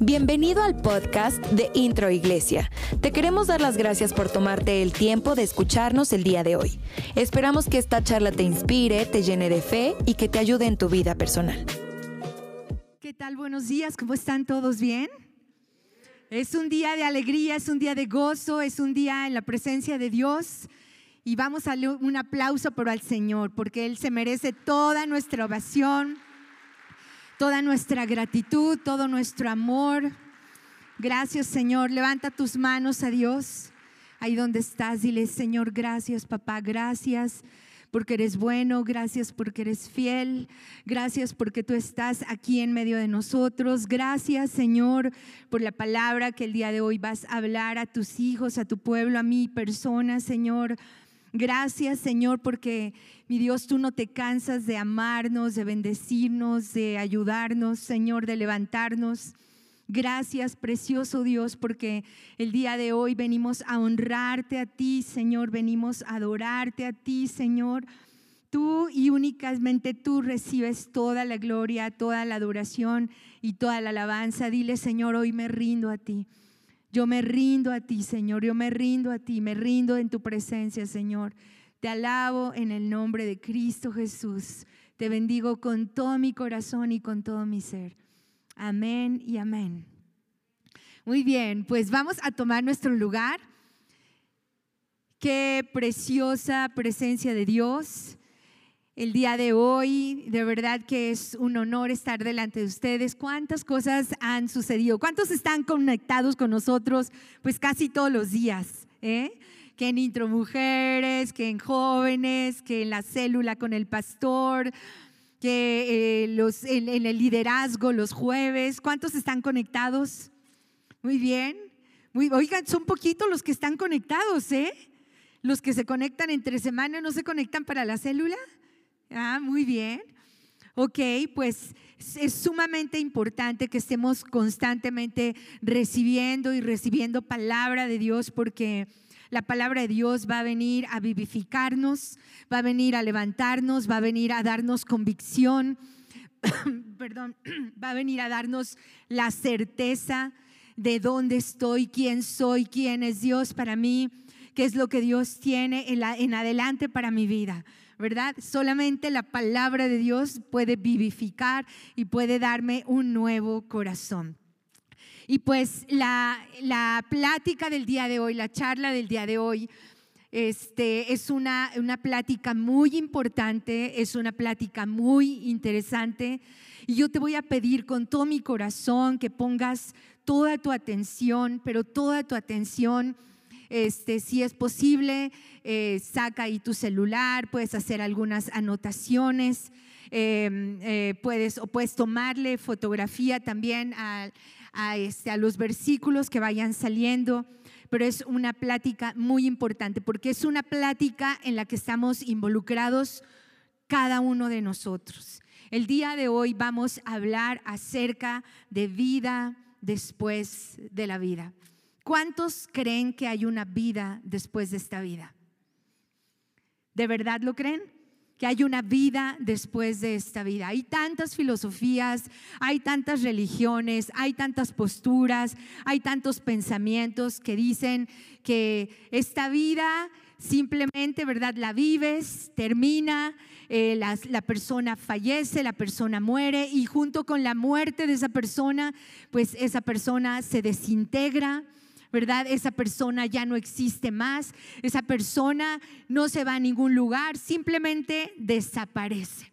Bienvenido al podcast de Intro Iglesia. Te queremos dar las gracias por tomarte el tiempo de escucharnos el día de hoy. Esperamos que esta charla te inspire, te llene de fe y que te ayude en tu vida personal. ¿Qué tal? Buenos días, ¿cómo están todos? ¿Bien? Es un día de alegría, es un día de gozo, es un día en la presencia de Dios. Y vamos a darle un aplauso por al Señor, porque Él se merece toda nuestra ovación toda nuestra gratitud, todo nuestro amor. Gracias Señor. Levanta tus manos a Dios. Ahí donde estás, dile Señor, gracias papá, gracias porque eres bueno, gracias porque eres fiel, gracias porque tú estás aquí en medio de nosotros, gracias Señor por la palabra que el día de hoy vas a hablar a tus hijos, a tu pueblo, a mi persona, Señor. Gracias Señor porque mi Dios tú no te cansas de amarnos, de bendecirnos, de ayudarnos, Señor, de levantarnos. Gracias, precioso Dios, porque el día de hoy venimos a honrarte a ti, Señor, venimos a adorarte a ti, Señor. Tú y únicamente tú recibes toda la gloria, toda la adoración y toda la alabanza. Dile, Señor, hoy me rindo a ti. Yo me rindo a ti, Señor, yo me rindo a ti, me rindo en tu presencia, Señor. Te alabo en el nombre de Cristo Jesús. Te bendigo con todo mi corazón y con todo mi ser. Amén y amén. Muy bien, pues vamos a tomar nuestro lugar. Qué preciosa presencia de Dios el día de hoy. De verdad que es un honor estar delante de ustedes. ¿Cuántas cosas han sucedido? ¿Cuántos están conectados con nosotros? Pues casi todos los días. ¿eh? Que en Intro Mujeres, que en Jóvenes, que en la célula con el pastor, que eh, los, en, en el liderazgo los jueves. ¿Cuántos están conectados? Muy bien. Muy, oigan, son poquitos los que están conectados, ¿eh? Los que se conectan entre semana no se conectan para la célula. Ah, muy bien. Ok, pues es sumamente importante que estemos constantemente recibiendo y recibiendo palabra de Dios porque la palabra de Dios va a venir a vivificarnos, va a venir a levantarnos, va a venir a darnos convicción, perdón, va a venir a darnos la certeza de dónde estoy, quién soy, quién es Dios para mí, qué es lo que Dios tiene en, en adelante para mi vida. ¿Verdad? Solamente la palabra de Dios puede vivificar y puede darme un nuevo corazón. Y pues la, la plática del día de hoy, la charla del día de hoy, este, es una, una plática muy importante, es una plática muy interesante. Y yo te voy a pedir con todo mi corazón que pongas toda tu atención, pero toda tu atención este, si es posible, eh, saca ahí tu celular, puedes hacer algunas anotaciones, em, eh, puedes, o puedes tomarle fotografía también a, este, a los versículos que vayan saliendo pero es una plática muy importante porque es una plática en la que estamos involucrados cada uno de nosotros. El día de hoy vamos a hablar acerca de vida después de la vida. ¿Cuántos creen que hay una vida después de esta vida? ¿De verdad lo creen? que hay una vida después de esta vida. Hay tantas filosofías, hay tantas religiones, hay tantas posturas, hay tantos pensamientos que dicen que esta vida simplemente, ¿verdad? La vives, termina, eh, la, la, persona fallece, la persona muere y junto con la muerte de esa persona, pues esa persona se desintegra ¿verdad? Esa persona ya no existe más, esa persona no se va a ningún lugar, simplemente desaparece.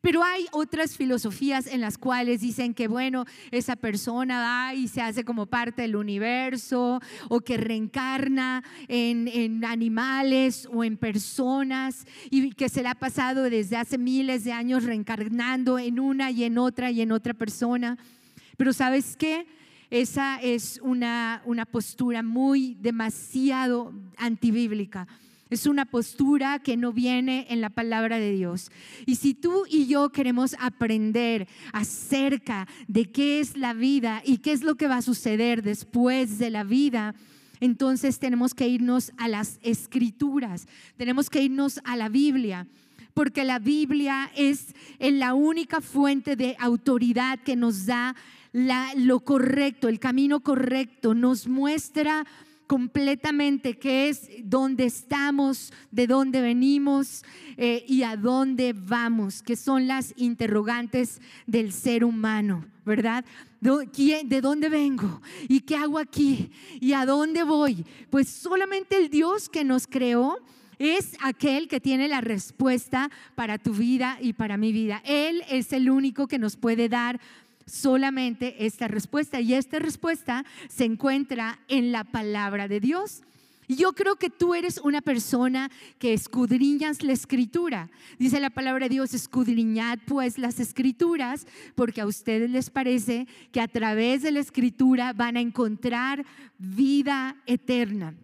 Pero hay otras filosofías en las cuales dicen que, bueno, esa persona va y se hace como parte del universo o que reencarna en, en, animales o en personas y que se le ha pasado desde hace miles de años reencarnando en una y en otra y en otra persona. Pero ¿sabes qué? Esa es una, una postura muy demasiado antibíblica. Es una postura que no viene en la palabra de Dios. Y si tú y yo queremos aprender acerca de qué es la vida y qué es lo que va a suceder después de la vida, entonces tenemos que irnos a las escrituras, tenemos que irnos a la Biblia porque la Biblia es la única fuente de autoridad que nos da lo correcto, el camino correcto, nos muestra completamente qué es dónde estamos, de dónde venimos eh, y a dónde vamos, que son las interrogantes del ser humano, ¿verdad? ¿De dónde vengo? ¿Y qué hago aquí? ¿Y a dónde voy? Pues solamente el Dios que nos creó es aquel que tiene la respuesta para tu vida y para mi vida. Él es el único que nos puede dar solamente esta respuesta. Y esta respuesta se encuentra en la palabra de Dios. Yo creo que tú eres una persona que escudriñas la escritura. Dice la palabra de Dios, escudriñad pues las escrituras, porque a ustedes les parece que a través de la escritura van a encontrar vida eterna.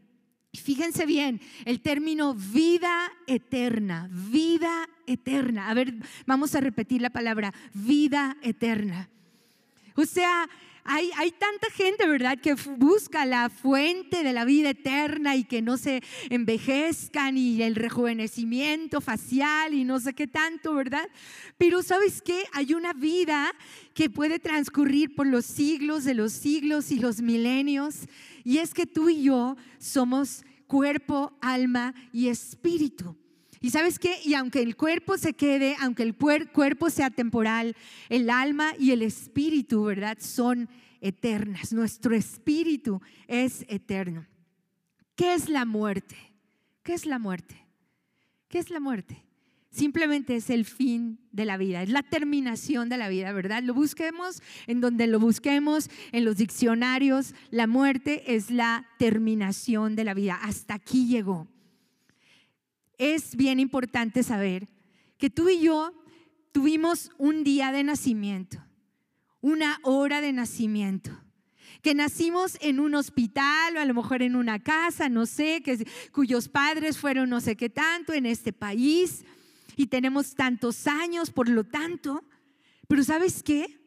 Fíjense bien, el término vida eterna, vida eterna. A ver, vamos a repetir la palabra, vida eterna. O sea, hay, hay, tanta gente, ¿verdad?, que busca la fuente de la vida eterna y que no se envejezcan y el rejuvenecimiento facial y no sé qué tanto, ¿verdad? Pero ¿sabes qué? Hay una vida que puede transcurrir por los siglos de los siglos y los milenios. Y es que tú y yo somos cuerpo, alma y espíritu. Y sabes qué? Y aunque el cuerpo se quede, aunque el cuerpo sea temporal, el alma y el espíritu, ¿verdad? Son eternas. Nuestro espíritu es eterno. ¿Qué es la muerte? ¿Qué es la muerte? ¿Qué es la muerte? Simplemente es el fin de la vida, es la terminación de la vida, ¿verdad? Lo busquemos en donde lo busquemos, en los diccionarios, la muerte es la terminación de la vida. Hasta aquí llegó es bien importante saber que tú y yo tuvimos un día de nacimiento, una hora de nacimiento, que nacimos en un hospital o a lo mejor en una casa, no sé, que, cuyos padres fueron no sé qué tanto en este país y tenemos tantos años, por lo tanto, pero ¿sabes qué?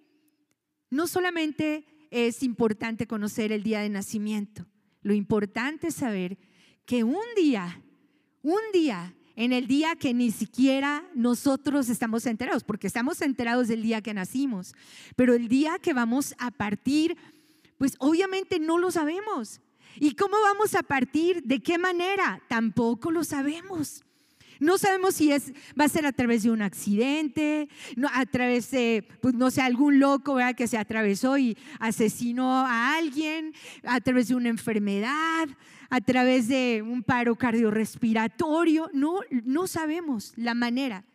No solamente es importante conocer el día de nacimiento, lo importante es saber que un día un día, en el día que ni siquiera nosotros estamos enterados, porque estamos enterados del día que nacimos, pero el día que vamos a partir, pues obviamente no lo sabemos. ¿Y cómo vamos a partir? ¿De qué manera? Tampoco lo sabemos. No sabemos si es, va a ser a través de un accidente, a través de, pues no sé, algún loco que se atravesó y asesinó a alguien, a través de una enfermedad, a través de un paro cardiorrespiratorio. No, no sabemos la manera.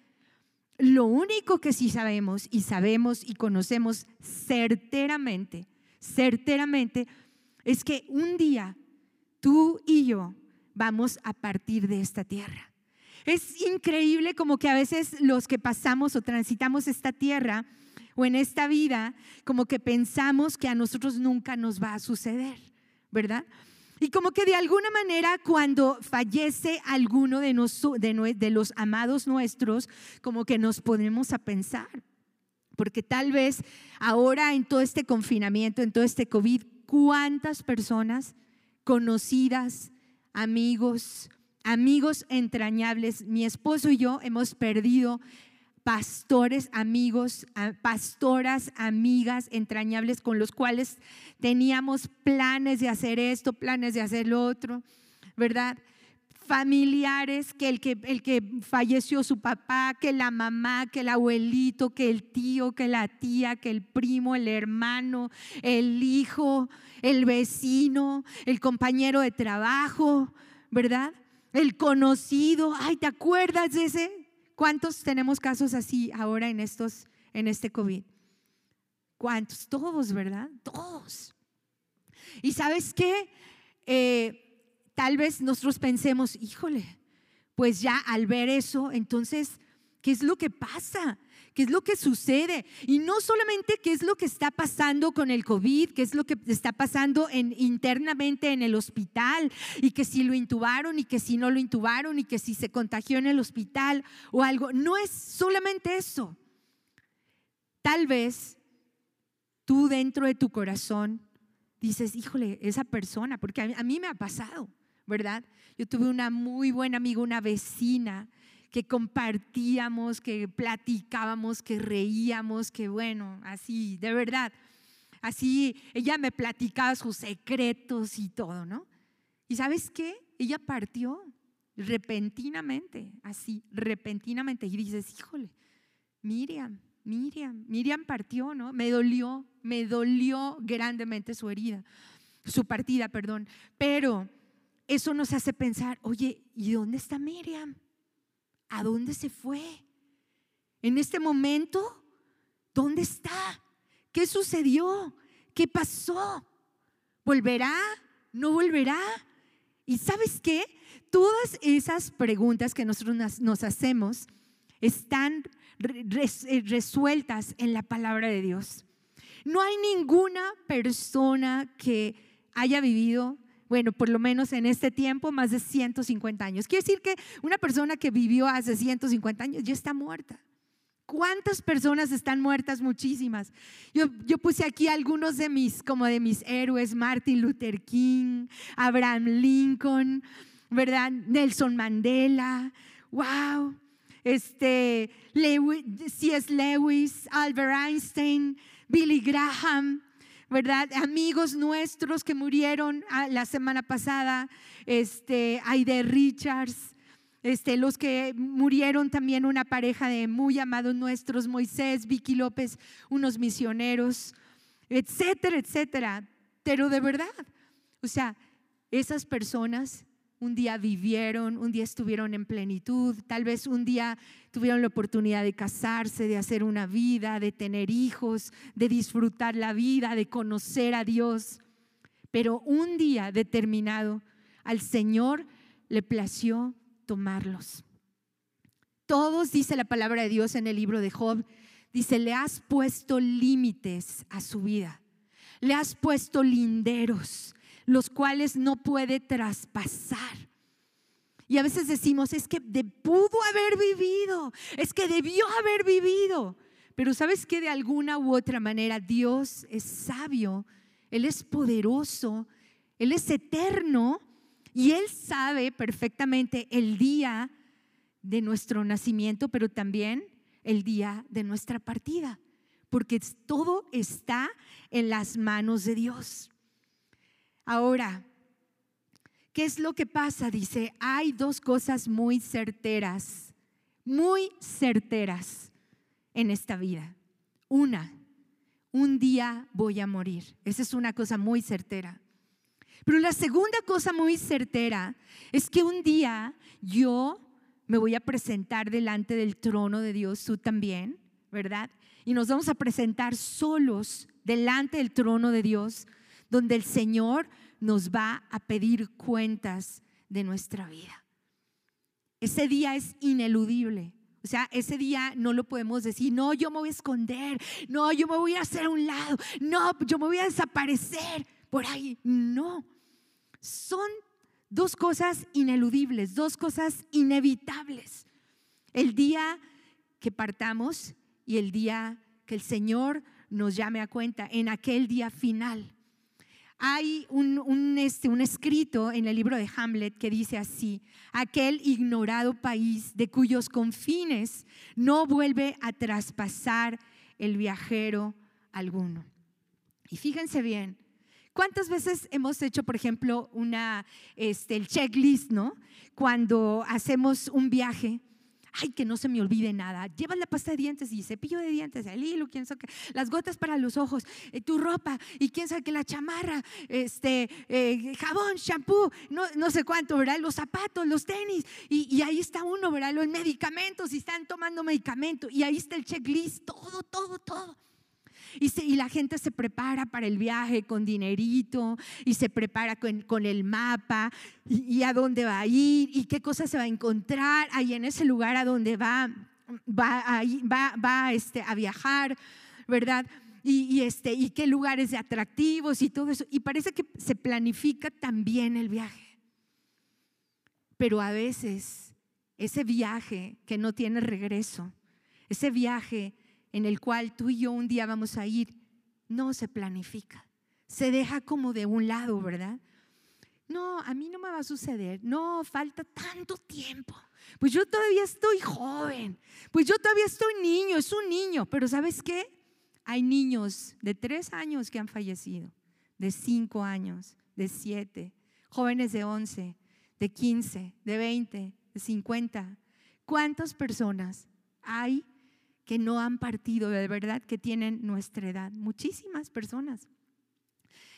Lo único que sí sabemos y sabemos y conocemos certeramente, certeramente, es que un día tú y yo vamos a partir de esta tierra. Es increíble como que a veces los que pasamos o transitamos esta tierra o en esta vida, como que pensamos que a nosotros nunca nos va a suceder, ¿verdad? Y como que de alguna manera cuando fallece alguno de, los amados nuestros, como que nos ponemos a pensar. Porque tal vez ahora en todo este confinamiento, en todo este COVID, ¿cuántas personas conocidas, amigos, amigos entrañables, mi esposo y yo hemos perdido pastores, amigos, pastoras, amigas entrañables con los cuales teníamos planes de hacer esto, planes de hacer lo otro, ¿verdad? Familiares, que el que, el que falleció su papá, que la mamá, que el abuelito, que el tío, que la tía, que el primo, el hermano, el hijo, el vecino, el compañero de trabajo, ¿verdad? El conocido, ay, ¿te acuerdas de ese? ¿Cuántos tenemos casos así ahora en estos, en este COVID? ¿Cuántos? Todos, ¿verdad? Todos. Y sabes qué? Eh, tal vez nosotros pensemos, híjole, pues ya al ver eso, entonces, ¿qué es lo que pasa? Qué es lo que sucede. Y no solamente qué es lo que está pasando con el COVID, qué es lo que está pasando en, internamente en el hospital y que si lo intubaron y que si no lo intubaron y que si se contagió en el hospital o algo. No es solamente eso. Tal vez tú dentro de tu corazón dices, híjole, esa persona, porque a mí me ha pasado, ¿verdad? Yo tuve una muy buena amiga, una vecina que compartíamos, que platicábamos, que reíamos, que bueno, así, de verdad. Así ella me platicaba sus secretos y todo, ¿no? ¿Y sabes qué? Ella partió repentinamente, así, repentinamente. Y dices, híjole, Miriam, Miriam, Miriam partió, ¿no? Me dolió, me dolió grandemente su herida, su partida, perdón. Pero eso nos hace pensar, oye, ¿y dónde está Miriam? ¿A dónde se fue? En este momento, ¿dónde está? ¿Qué sucedió? ¿Qué pasó? ¿Volverá? ¿No volverá? ¿Y sabes qué? Todas esas preguntas que nosotros nos hacemos están eh, resueltas en la palabra de Dios. No hay ninguna persona que haya vivido, bueno, por lo menos en este tiempo, más de 150 años. Quiere decir que una persona que vivió hace 150 años ya está muerta. ¿Cuántas personas están muertas? Muchísimas. Yo, yo, puse aquí algunos de mis, como de mis héroes, Martin Luther King, Abraham Lincoln, ¿verdad? Nelson Mandela. Wow este, C.S. Lewis, Albert Einstein, Billy Graham, ¿verdad? Amigos nuestros que murieron ah, la semana pasada, este, Aide Richards, este, los que murieron también una pareja de muy amados nuestros, Moisés, Vicky López, unos misioneros, etcétera, etcétera. Pero de verdad, o sea, esas personas un día vivieron, un día estuvieron en plenitud, tal vez un día tuvieron la oportunidad de casarse, de hacer una vida, de tener hijos, de disfrutar la vida, de conocer a Dios. Pero un día determinado al Señor le plació tomarlos. Todos, dice la palabra de Dios en el libro de Job, dice, le has puesto límites a su vida, le has puesto linderos, los cuales no puede traspasar. Y a veces decimos, es que pudo haber vivido, es que debió haber vivido. Pero sabes que de alguna u otra manera Dios es sabio, Él es poderoso, Él es eterno y Él sabe perfectamente el día de nuestro nacimiento, pero también el día de nuestra partida, porque todo está en las manos de Dios. Ahora, ¿qué es lo que pasa? Dice, hay dos cosas muy certeras, muy certeras en esta vida. Una, un día voy a morir. Esa es una cosa muy certera. Pero la segunda cosa muy certera es que un día yo me voy a presentar delante del trono de Dios, tú también, ¿verdad? Y nos vamos a presentar solos delante del trono de Dios donde el Señor nos va a pedir cuentas de nuestra vida. Ese día es ineludible. O sea, ese día no lo podemos decir, no, yo me voy a esconder, no, yo me voy a hacer a un lado, no, yo me voy a desaparecer por ahí. No, son dos cosas ineludibles, dos cosas inevitables. El día que partamos y el día que el Señor nos llame a cuenta, en aquel día final. Hay un, este, un escrito en el libro de Hamlet que dice así, aquel ignorado país de cuyos confines no vuelve a traspasar el viajero alguno. Y fíjense bien, ¿Cuántas veces hemos hecho, por ejemplo, una, este, el checklist, ¿no? Cuando hacemos un viaje ay, que no se me olvide nada. Llevas la pasta de dientes y cepillo de dientes, el hilo, quién sabe las gotas para los ojos, eh, tu ropa y quién sabe que la chamarra, este, eh, jabón, shampoo, no, no, sé cuánto, ¿verdad? Los zapatos, los tenis. Y, y, ahí está uno, ¿verdad? Los medicamentos, y están tomando medicamento. Y ahí está el checklist, todo, todo, todo. Y, la gente se prepara para el viaje con dinerito y se prepara con, el mapa y, a dónde va a ir y qué cosas se va a encontrar ahí en ese lugar a donde va, va, va, va este, a viajar, ¿verdad? Y, este, y qué lugares de atractivos y todo eso. Y parece que se planifica también el viaje. Pero a veces ese viaje que no tiene regreso, ese viaje en el cual tú y yo un día vamos a ir, no se planifica. Se deja como de un lado, ¿verdad? No, a mí no me va a suceder. No, falta tanto tiempo. Pues yo todavía estoy joven. Pues yo todavía estoy niño, es un niño. Pero ¿sabes qué? Hay niños de tres años que han fallecido, de cinco años, de siete, jóvenes de once, de quince, de veinte, de cincuenta. ¿Cuántas personas hay que no han partido de verdad que tienen nuestra edad? Muchísimas personas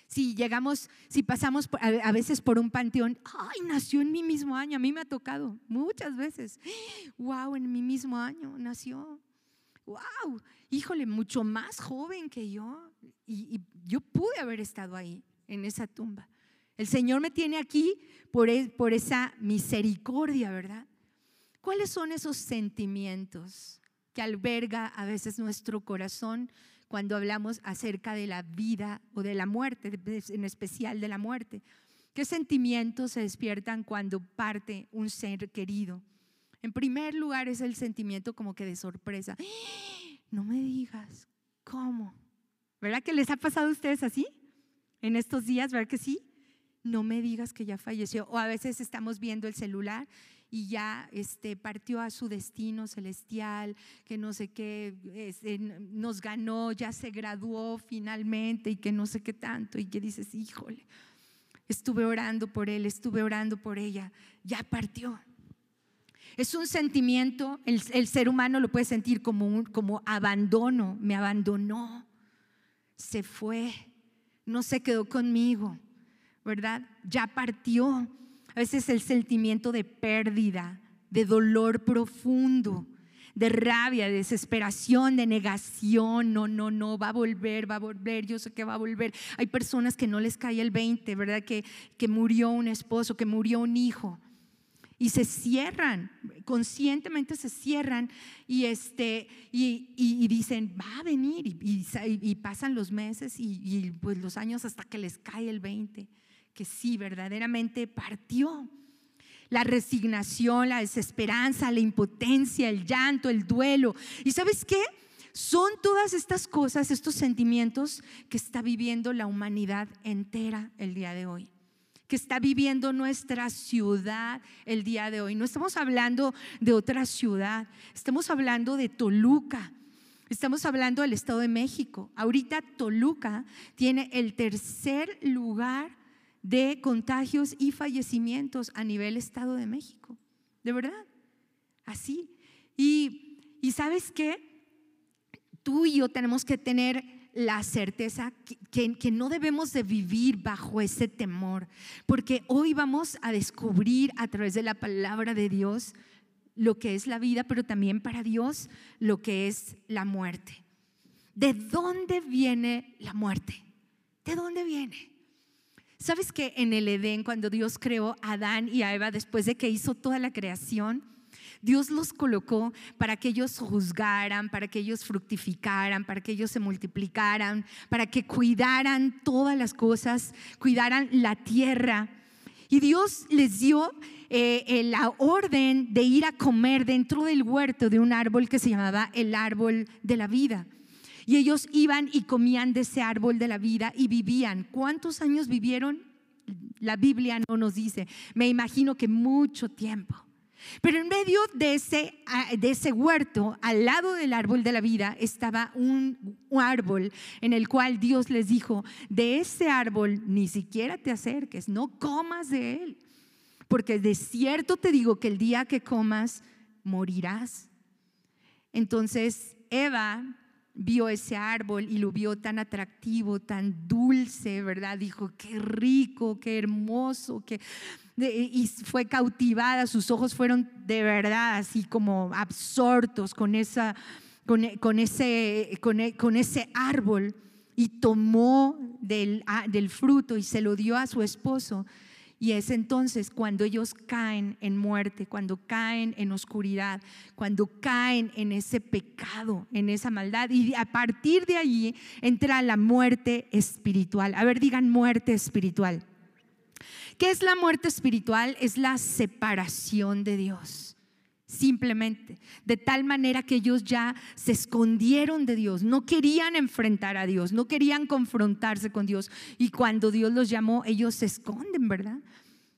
si llegamos, si pasamos a veces por un panteón, ay, nació en mi mismo año, a mí me ha tocado muchas veces. Wow, en mi mismo año nació. Wow, híjole, mucho más joven que yo. Y, yo pude haber estado ahí, en esa tumba. El Señor me tiene aquí por, e, por esa misericordia, ¿verdad? ¿Cuáles son esos sentimientos que alberga a veces nuestro corazón cuando hablamos acerca de la vida o de la muerte, en especial de la muerte. ¿Qué sentimientos se despiertan cuando parte un ser querido? En primer lugar es el sentimiento como que de sorpresa. No me digas, ¿cómo? ¿Verdad que les ha pasado a ustedes así? En estos días, ¿verdad que sí? No me digas que ya falleció. O a veces estamos viendo el celular y ya este, partió a su destino celestial, que no sé qué, este, nos ganó, ya se graduó finalmente y que no sé qué tanto, y que dices, híjole, estuve orando por él, estuve orando por ella, ya partió. Es un sentimiento, el, ser humano lo puede sentir como, un, como abandono, me abandonó, se fue, no se quedó conmigo, ¿verdad? Ya partió. A veces el sentimiento de pérdida, de dolor profundo, de rabia, de desesperación, de negación. No, no, no, va a volver, va a volver, yo sé que va a volver. Hay personas que no les cae el 20, ¿verdad? Que, que murió un esposo, que murió un hijo. Y se cierran, conscientemente se cierran y, este, y, dicen, va a venir. Y, pasan los meses y, pues los años hasta que les cae el 20 que sí, verdaderamente partió. La resignación, la desesperanza, la impotencia, el llanto, el duelo. ¿Y sabes qué? Son todas estas cosas, estos sentimientos que está viviendo la humanidad entera el día de hoy que está viviendo nuestra ciudad el día de hoy. No estamos hablando de otra ciudad, estamos hablando de Toluca, estamos hablando del Estado de México. Ahorita Toluca tiene el tercer lugar de contagios y fallecimientos a nivel Estado de México. De verdad. Así. Y, sabes qué? Tú y yo tenemos que tener la certeza que, que, no debemos de vivir bajo ese temor, porque hoy vamos a descubrir a través de la palabra de Dios lo que es la vida, pero también para Dios lo que es la muerte. ¿De dónde viene la muerte? ¿De dónde viene? ¿Sabes que en el Edén, cuando Dios creó a Adán y a Eva, después de que hizo toda la creación, Dios los colocó para que ellos juzgaran, para que ellos fructificaran, para que ellos se multiplicaran, para que cuidaran todas las cosas, cuidaran la tierra. Y Dios les dio eh, la orden de ir a comer dentro del huerto de un árbol que se llamaba el árbol de la vida. Y ellos iban y comían de ese árbol de la vida y vivían. ¿Cuántos años vivieron? La Biblia no nos dice. Me imagino que mucho tiempo. Pero en medio de ese, de ese huerto, al lado del árbol de la vida, estaba un, un árbol en el cual Dios les dijo, de ese árbol ni siquiera te acerques, no comas de él, porque de cierto te digo que el día que comas, morirás. Entonces Eva vio ese árbol y lo vio tan atractivo, tan dulce, ¿verdad? Dijo, qué rico, qué hermoso, que y fue cautivada, sus ojos fueron de verdad así como absortos con, esa, con, ese, con, ese árbol y tomó del, del fruto y se lo dio a su esposo. Y es entonces cuando ellos caen en muerte, cuando caen en oscuridad, cuando caen en ese pecado, en esa maldad. Y a partir de allí entra la muerte espiritual. A ver, digan muerte espiritual. ¿Qué es la muerte espiritual? Es la separación de Dios. Simplemente, de tal manera que ellos ya se escondieron de Dios, no querían enfrentar a Dios, no querían confrontarse con Dios. Y cuando Dios los llamó, ellos se esconden, ¿verdad?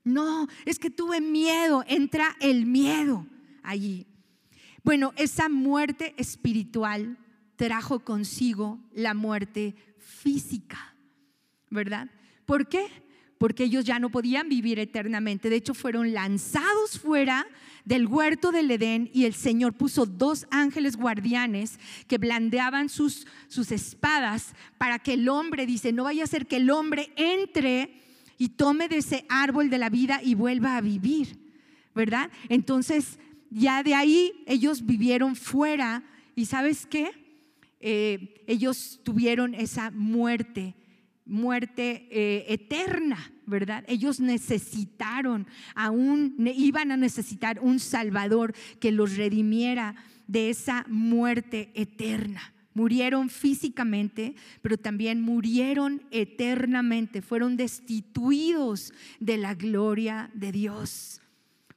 No, es que tuve miedo, entra el miedo. allí. Bueno, esa muerte espiritual trajo consigo la muerte física, ¿verdad? ¿Por qué? Porque ellos ya no podían vivir eternamente. De hecho, fueron lanzados fuera del huerto del Edén y el Señor puso dos ángeles guardianes que blandeaban sus, sus espadas para que el hombre, dice, no vaya a ser que el hombre entre y tome de ese árbol de la vida y vuelva a vivir, ¿verdad? Entonces, ya de ahí ellos vivieron fuera y sabes qué? Eh, ellos tuvieron esa muerte, muerte eh, eterna, ¿verdad? Ellos necesitaron, aún iban a necesitar un Salvador que los redimiera de esa muerte eterna. Murieron físicamente, pero también murieron eternamente. Fueron destituidos de la gloria de Dios.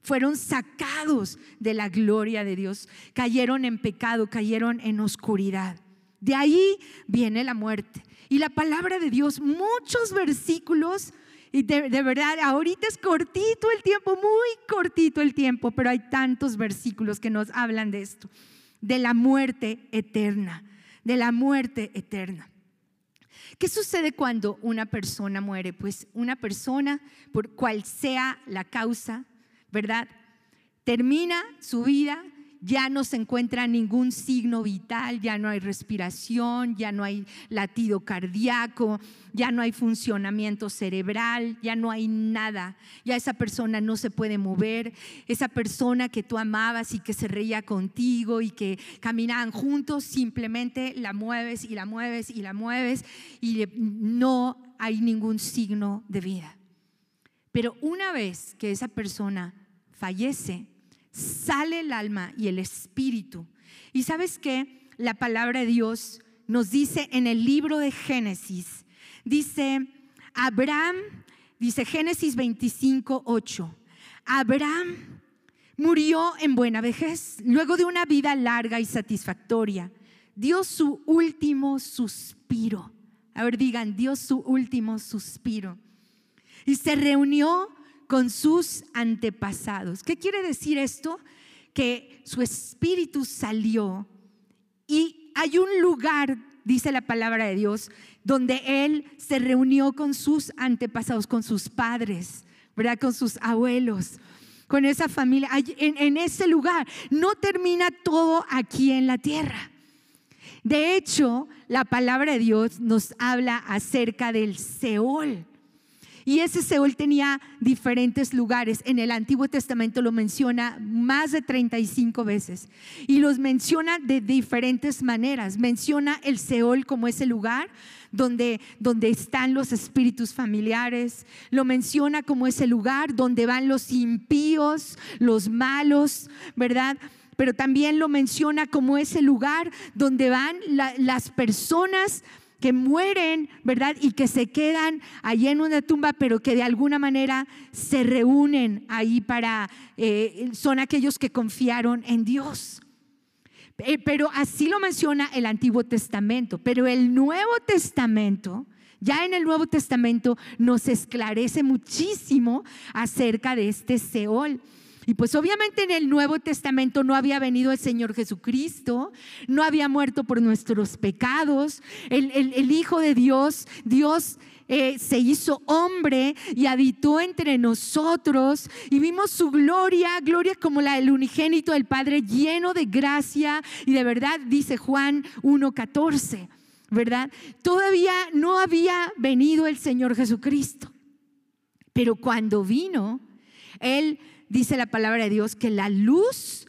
Fueron sacados de la gloria de Dios. Cayeron en pecado, cayeron en oscuridad. De ahí viene la muerte. Y la palabra de Dios, muchos versículos, y de, verdad, ahorita es cortito el tiempo, muy cortito el tiempo, pero hay tantos versículos que nos hablan de esto, de la muerte eterna de la muerte eterna. ¿Qué sucede cuando una persona muere? Pues una persona, por cual sea la causa, ¿verdad? Termina su vida ya no se encuentra ningún signo vital, ya no hay respiración, ya no hay latido cardíaco, ya no hay funcionamiento cerebral, ya no hay nada. Ya esa persona no se puede mover. Esa persona que tú amabas y que se reía contigo y que caminaban juntos, simplemente la mueves y la mueves y la mueves y no hay ningún signo de vida. Pero una vez que esa persona fallece, sale el alma y el espíritu. Y sabes que la palabra de Dios nos dice en el libro de Génesis, dice Abraham, dice Génesis 25, 8, Abraham murió en buena vejez, luego de una vida larga y satisfactoria, dio su último suspiro. A ver, digan, dio su último suspiro. Y se reunió con sus antepasados. ¿Qué quiere decir esto? Que su espíritu salió y hay un lugar, dice la palabra de Dios, donde él se reunió con sus antepasados, con sus padres, ¿verdad? Con sus abuelos, con esa familia. En, en ese lugar no termina todo aquí en la tierra. De hecho, la palabra de Dios nos habla acerca del Seol. Y ese Seol tenía diferentes lugares. En el Antiguo Testamento lo menciona más de 35 veces. Y los menciona de diferentes maneras. Menciona el Seol como ese lugar donde, donde están los espíritus familiares. Lo menciona como ese lugar donde van los impíos, los malos, ¿verdad? Pero también lo menciona como ese lugar donde van las personas que mueren, ¿verdad? Y que se quedan allí en una tumba, pero que de alguna manera se reúnen ahí para, eh, son aquellos que confiaron en Dios. Eh, pero así lo menciona el Antiguo Testamento, pero el Nuevo Testamento, ya en el Nuevo Testamento nos esclarece muchísimo acerca de este Seol. Y pues obviamente en el Nuevo Testamento no había venido el Señor Jesucristo, no había muerto por nuestros pecados, el, Hijo de Dios, Dios eh, se hizo hombre y habitó entre nosotros. Y vimos su gloria, gloria como la del unigénito del Padre, lleno de gracia. Y de verdad, dice Juan 1.14, ¿verdad? Todavía no había venido el Señor Jesucristo, pero cuando vino, Él dice la palabra de Dios que la luz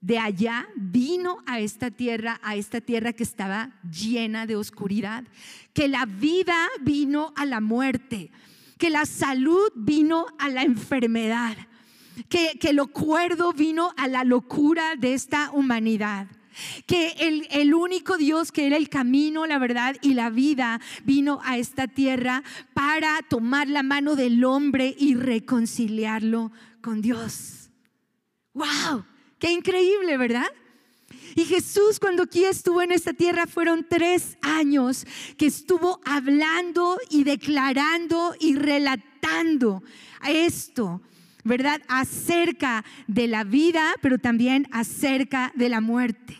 de allá vino a esta tierra, a esta tierra que estaba llena de oscuridad, que la vida vino a la muerte, que la salud vino a la enfermedad, que, que lo cuerdo vino a la locura de esta humanidad que el, el, único Dios que era el camino, la verdad y la vida vino a esta tierra para tomar la mano del hombre y reconciliarlo con Dios. ¡Wow! ¡Qué increíble, ¿verdad? Y Jesús cuando aquí estuvo en esta tierra fueron tres años que estuvo hablando y declarando y relatando esto ¿verdad? Acerca de la vida, pero también acerca de la muerte.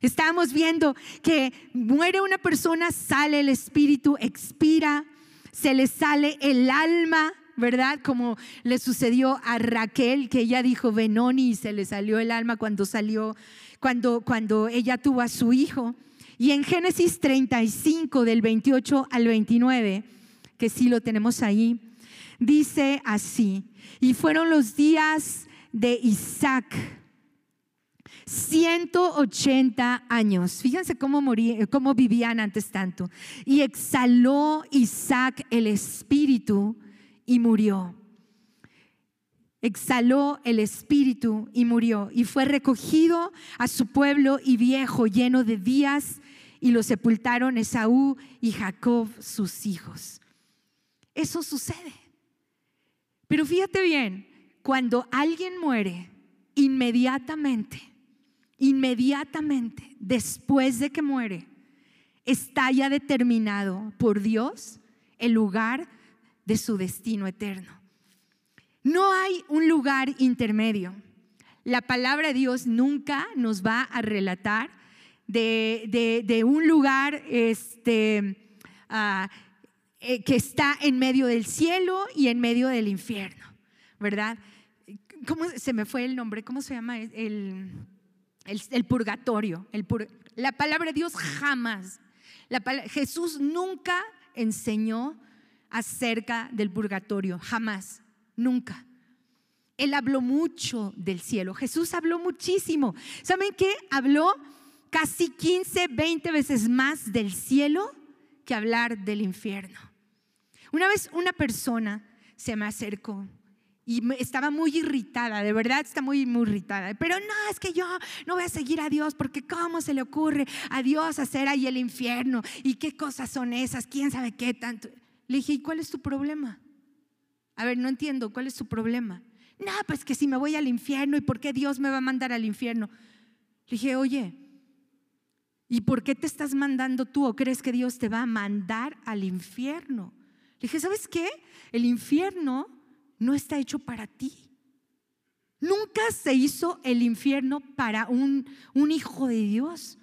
Estamos viendo que muere una persona, sale el espíritu, expira, se le sale el alma, ¿verdad? Como le sucedió a Raquel, que ella dijo Benoni y se le salió el alma cuando salió, cuando, cuando ella tuvo a su hijo. Y en Génesis 35, del 28 al 29, que sí lo tenemos ahí, dice así, y fueron los días de Isaac 180 años. Fíjense cómo, cómo vivían antes tanto. Y exhaló Isaac el espíritu y murió. Exhaló el espíritu y murió. Y fue recogido a su pueblo y viejo, lleno de días, y lo sepultaron Esaú y Jacob, sus hijos. Eso sucede. Pero fíjate bien, cuando alguien muere, inmediatamente inmediatamente después de que muere, está ya determinado por Dios el lugar de su destino eterno. No hay un lugar intermedio. La palabra de Dios nunca nos va a relatar de, un lugar este, ah, eh, que está en medio del cielo y en medio del infierno, ¿verdad? ¿Cómo se me fue el nombre? ¿Cómo se llama? El, el, purgatorio. la palabra de Dios jamás. Jesús nunca enseñó acerca del purgatorio, jamás, nunca. Él habló mucho del cielo. Jesús habló muchísimo. ¿Saben qué? Habló casi 15, 20 veces más del cielo que hablar del infierno. Una vez una persona se me acercó y estaba muy irritada, de verdad está muy, muy irritada. Pero no, es que yo no voy a seguir a Dios porque ¿cómo se le ocurre a Dios hacer ahí el infierno? ¿Y qué cosas son esas? ¿Quién sabe qué tanto? Le dije, ¿y cuál es tu problema? A ver, no entiendo, ¿cuál es tu problema? No, pues que si me voy al infierno y por qué Dios me va a mandar al infierno. Le dije, oye, ¿y por qué te estás mandando tú o crees que Dios te va a mandar al infierno? Le dije, ¿sabes qué? El infierno no está hecho para ti. Nunca se hizo el infierno para un, un hijo de Dios.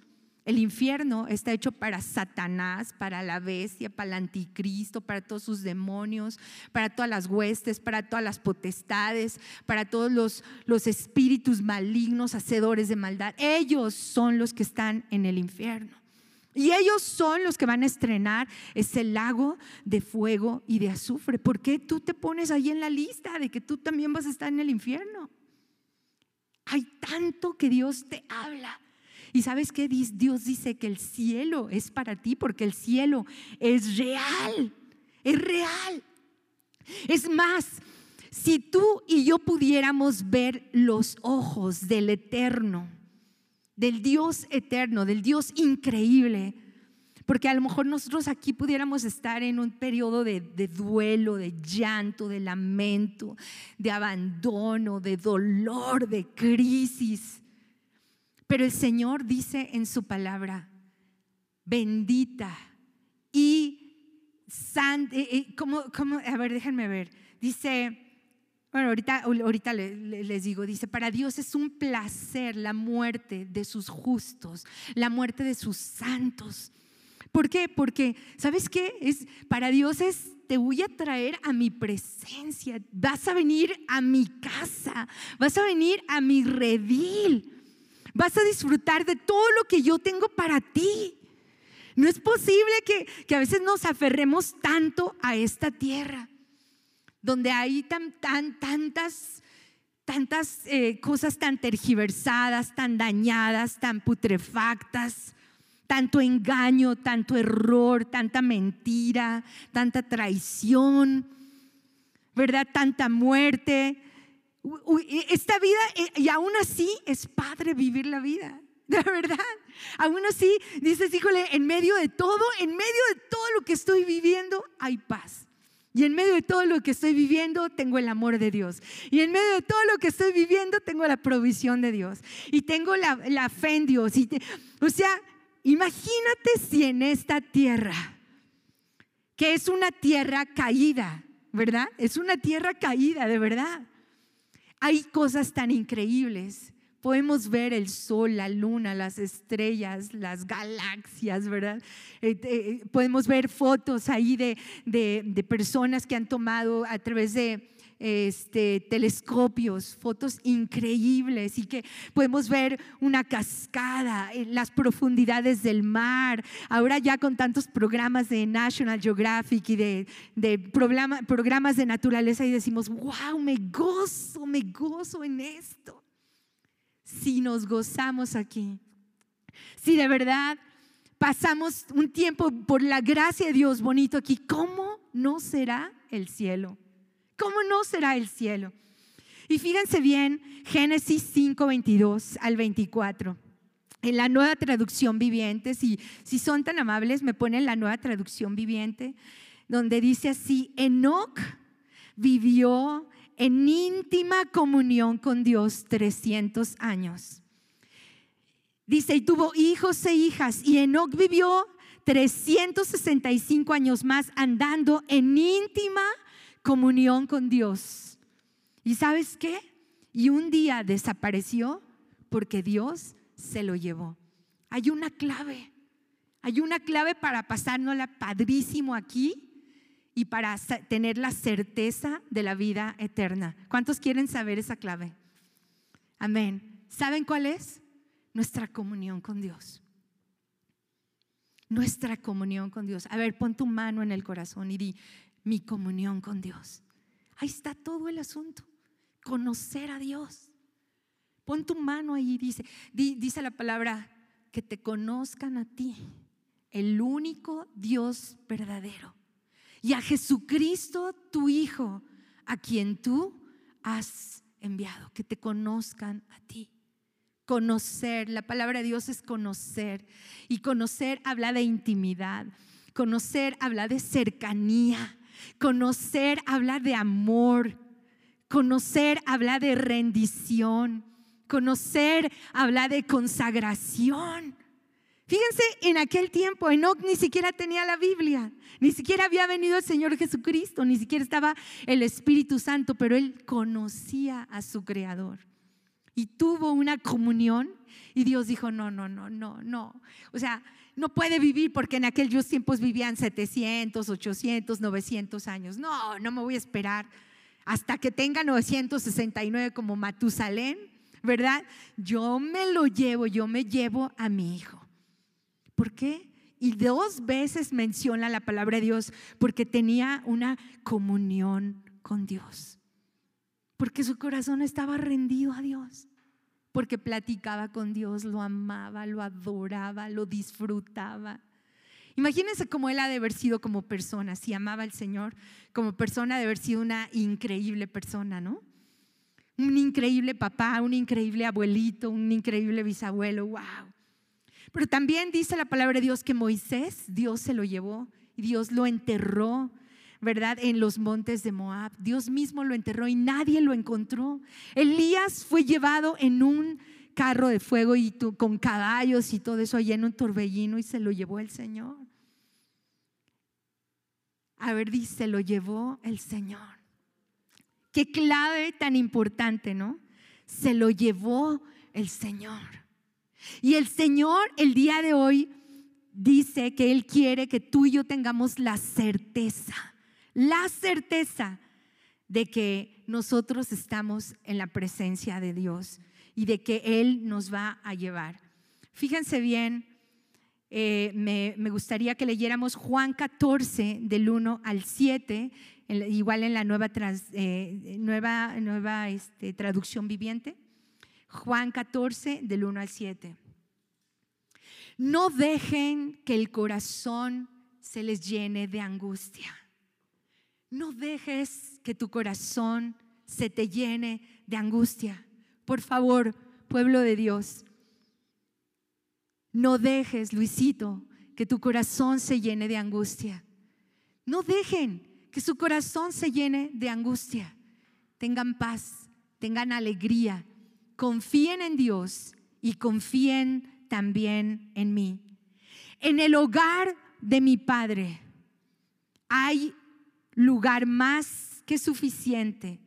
El infierno está hecho para Satanás, para la bestia, para el anticristo, para todos sus demonios, para todas las huestes, para todas las potestades, para todos los, los espíritus malignos, hacedores de maldad. Ellos son los que están en el infierno. Y ellos son los que van a estrenar ese lago de fuego y de azufre. ¿Por qué tú te pones ahí en la lista de que tú también vas a estar en el infierno? Hay tanto que Dios te habla. Y sabes qué? Dios dice que el cielo es para ti porque el cielo es real. Es real. Es más, si tú y yo pudiéramos ver los ojos del eterno, del Dios eterno, del Dios increíble. Porque a lo mejor nosotros aquí pudiéramos estar en un periodo de, duelo, de llanto, de lamento, de abandono, de dolor, de crisis. Pero el Señor dice en su palabra, bendita y santa, eh, eh, ¿cómo, a ver, déjenme ver, dice, bueno, ahorita, ahorita les digo, dice, para Dios es un placer la muerte de sus justos, la muerte de sus santos. ¿Por qué? Porque, ¿sabes qué? Es, para Dios es, te voy a traer a mi presencia, vas a venir a mi casa, vas a venir a mi redil, vas a disfrutar de todo lo que yo tengo para ti. No es posible que, que a veces nos aferremos tanto a esta tierra donde hay tan, tan, tantas, tantas eh, cosas tan tergiversadas, tan dañadas, tan putrefactas, tanto engaño, tanto error, tanta mentira, tanta traición, ¿verdad? Tanta muerte. Esta vida, eh, y aún así es padre vivir la vida, de verdad. Aún así, dices, híjole, en medio de todo, en medio de todo lo que estoy viviendo, hay paz. Y en medio de todo lo que estoy viviendo, tengo el amor de Dios. Y en medio de todo lo que estoy viviendo, tengo la provisión de Dios. Y tengo la, fe en Dios. o sea, imagínate si en esta tierra, que es una tierra caída, ¿verdad? Es una tierra caída, de verdad. Hay cosas tan increíbles. Podemos ver el sol, la luna, las estrellas, las galaxias, ¿verdad? Eh, eh, podemos ver fotos ahí de, de personas que han tomado a través de este, telescopios, fotos increíbles y que podemos ver una cascada en las profundidades del mar. Ahora ya con tantos programas de National Geographic y de, de programas de naturaleza y decimos, wow, me gozo, me gozo en esto. Si nos gozamos aquí, si de verdad pasamos un tiempo por la gracia de Dios bonito aquí, ¿cómo no será el cielo? ¿Cómo no será el cielo? Y fíjense bien, Génesis 5, 22 al 24. En la nueva traducción viviente, si, si son tan amables, me ponen la nueva traducción viviente, donde dice así, Enoch vivió en íntima comunión con Dios 300 años. Dice, y tuvo hijos e hijas, y Enoch vivió 365 años más andando en íntima comunión con Dios. ¿Y sabes qué? Y un día desapareció porque Dios se lo llevó. Hay una clave. Hay una clave para pasárnosla padrísimo aquí y para tener la certeza de la vida eterna. ¿Cuántos quieren saber esa clave? Amén. ¿Saben cuál es? Nuestra comunión con Dios. Nuestra comunión con Dios. A ver, pon tu mano en el corazón y di, mi comunión con Dios. Ahí está todo el asunto. Conocer a Dios. Pon tu mano ahí, dice, dice la palabra, que te conozcan a ti, el único Dios verdadero. Y a Jesucristo, tu Hijo, a quien tú has enviado, que te conozcan a ti. Conocer, la palabra de Dios es conocer. Y conocer habla de intimidad. Conocer habla de cercanía. Conocer habla de amor. Conocer habla de rendición. Conocer habla de consagración. Fíjense, en aquel tiempo Enoch ni siquiera tenía la Biblia, ni siquiera había venido el Señor Jesucristo, ni siquiera estaba el Espíritu Santo, pero él conocía a su Creador y tuvo una comunión y Dios dijo, no, no, no, no, no. O sea, no puede vivir porque en aquellos tiempos vivían 700, 800, 900 años. No, no me voy a esperar hasta que tenga 969 como Matusalén, ¿verdad? Yo me lo llevo, yo me llevo a mi hijo. ¿Por qué? Y dos veces menciona la palabra de Dios porque tenía una comunión con Dios. Porque su corazón estaba rendido a Dios porque platicaba con Dios, lo amaba, lo adoraba, lo disfrutaba. Imagínense cómo él ha de haber sido como persona, si amaba al Señor, como persona de haber sido una increíble persona, ¿no? Un increíble papá, un increíble abuelito, un increíble bisabuelo, wow. Pero también dice la palabra de Dios que Moisés, Dios se lo llevó y Dios lo enterró ¿verdad? En los montes de Moab. Dios mismo lo enterró y nadie lo encontró. Elías fue llevado en un carro de fuego y con caballos y todo eso allá en un torbellino y se lo llevó el Señor. A ver, dice, se lo llevó el Señor. Qué clave tan importante, ¿no? Se lo llevó el Señor. Y el Señor el día de hoy dice que Él quiere que tú y yo tengamos la certeza la certeza de que nosotros estamos en la presencia de Dios y de que Él nos va a llevar. Fíjense bien, eh, me, gustaría que leyéramos Juan 14 del 1 al 7, igual en la nueva, eh, nueva, nueva este, traducción viviente. Juan 14 del 1 al 7. No dejen que el corazón se les llene de angustia no dejes que tu corazón se te llene de angustia. Por favor, pueblo de Dios, no dejes, Luisito, que tu corazón se llene de angustia. No dejen que su corazón se llene de angustia. Tengan paz, tengan alegría, confíen en Dios y confíen también en mí. En el hogar de mi Padre hay lugar más que suficiente.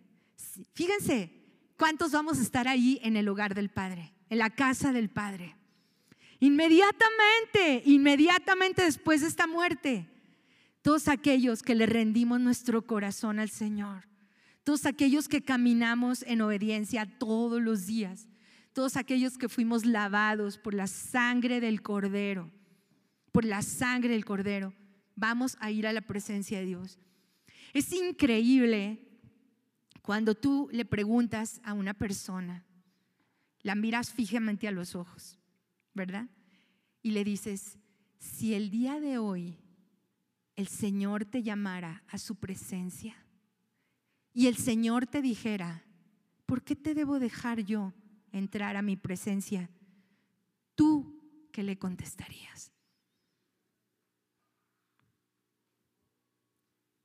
Fíjense, ¿Cuántos vamos a estar ahí en el hogar del Padre, en la casa del Padre? Inmediatamente, inmediatamente después de esta muerte, todos aquellos que le rendimos nuestro corazón al Señor, todos aquellos que caminamos en obediencia todos los días, todos aquellos que fuimos lavados por la sangre del Cordero, por la sangre del Cordero, vamos a ir a la presencia de Dios. Es increíble cuando tú le preguntas a una persona, la miras fijamente a los ojos, ¿verdad? Y le dices, si el día de hoy el Señor te llamara a su presencia y el Señor te dijera, ¿por qué te debo dejar yo entrar a mi presencia? ¿Tú qué le contestarías?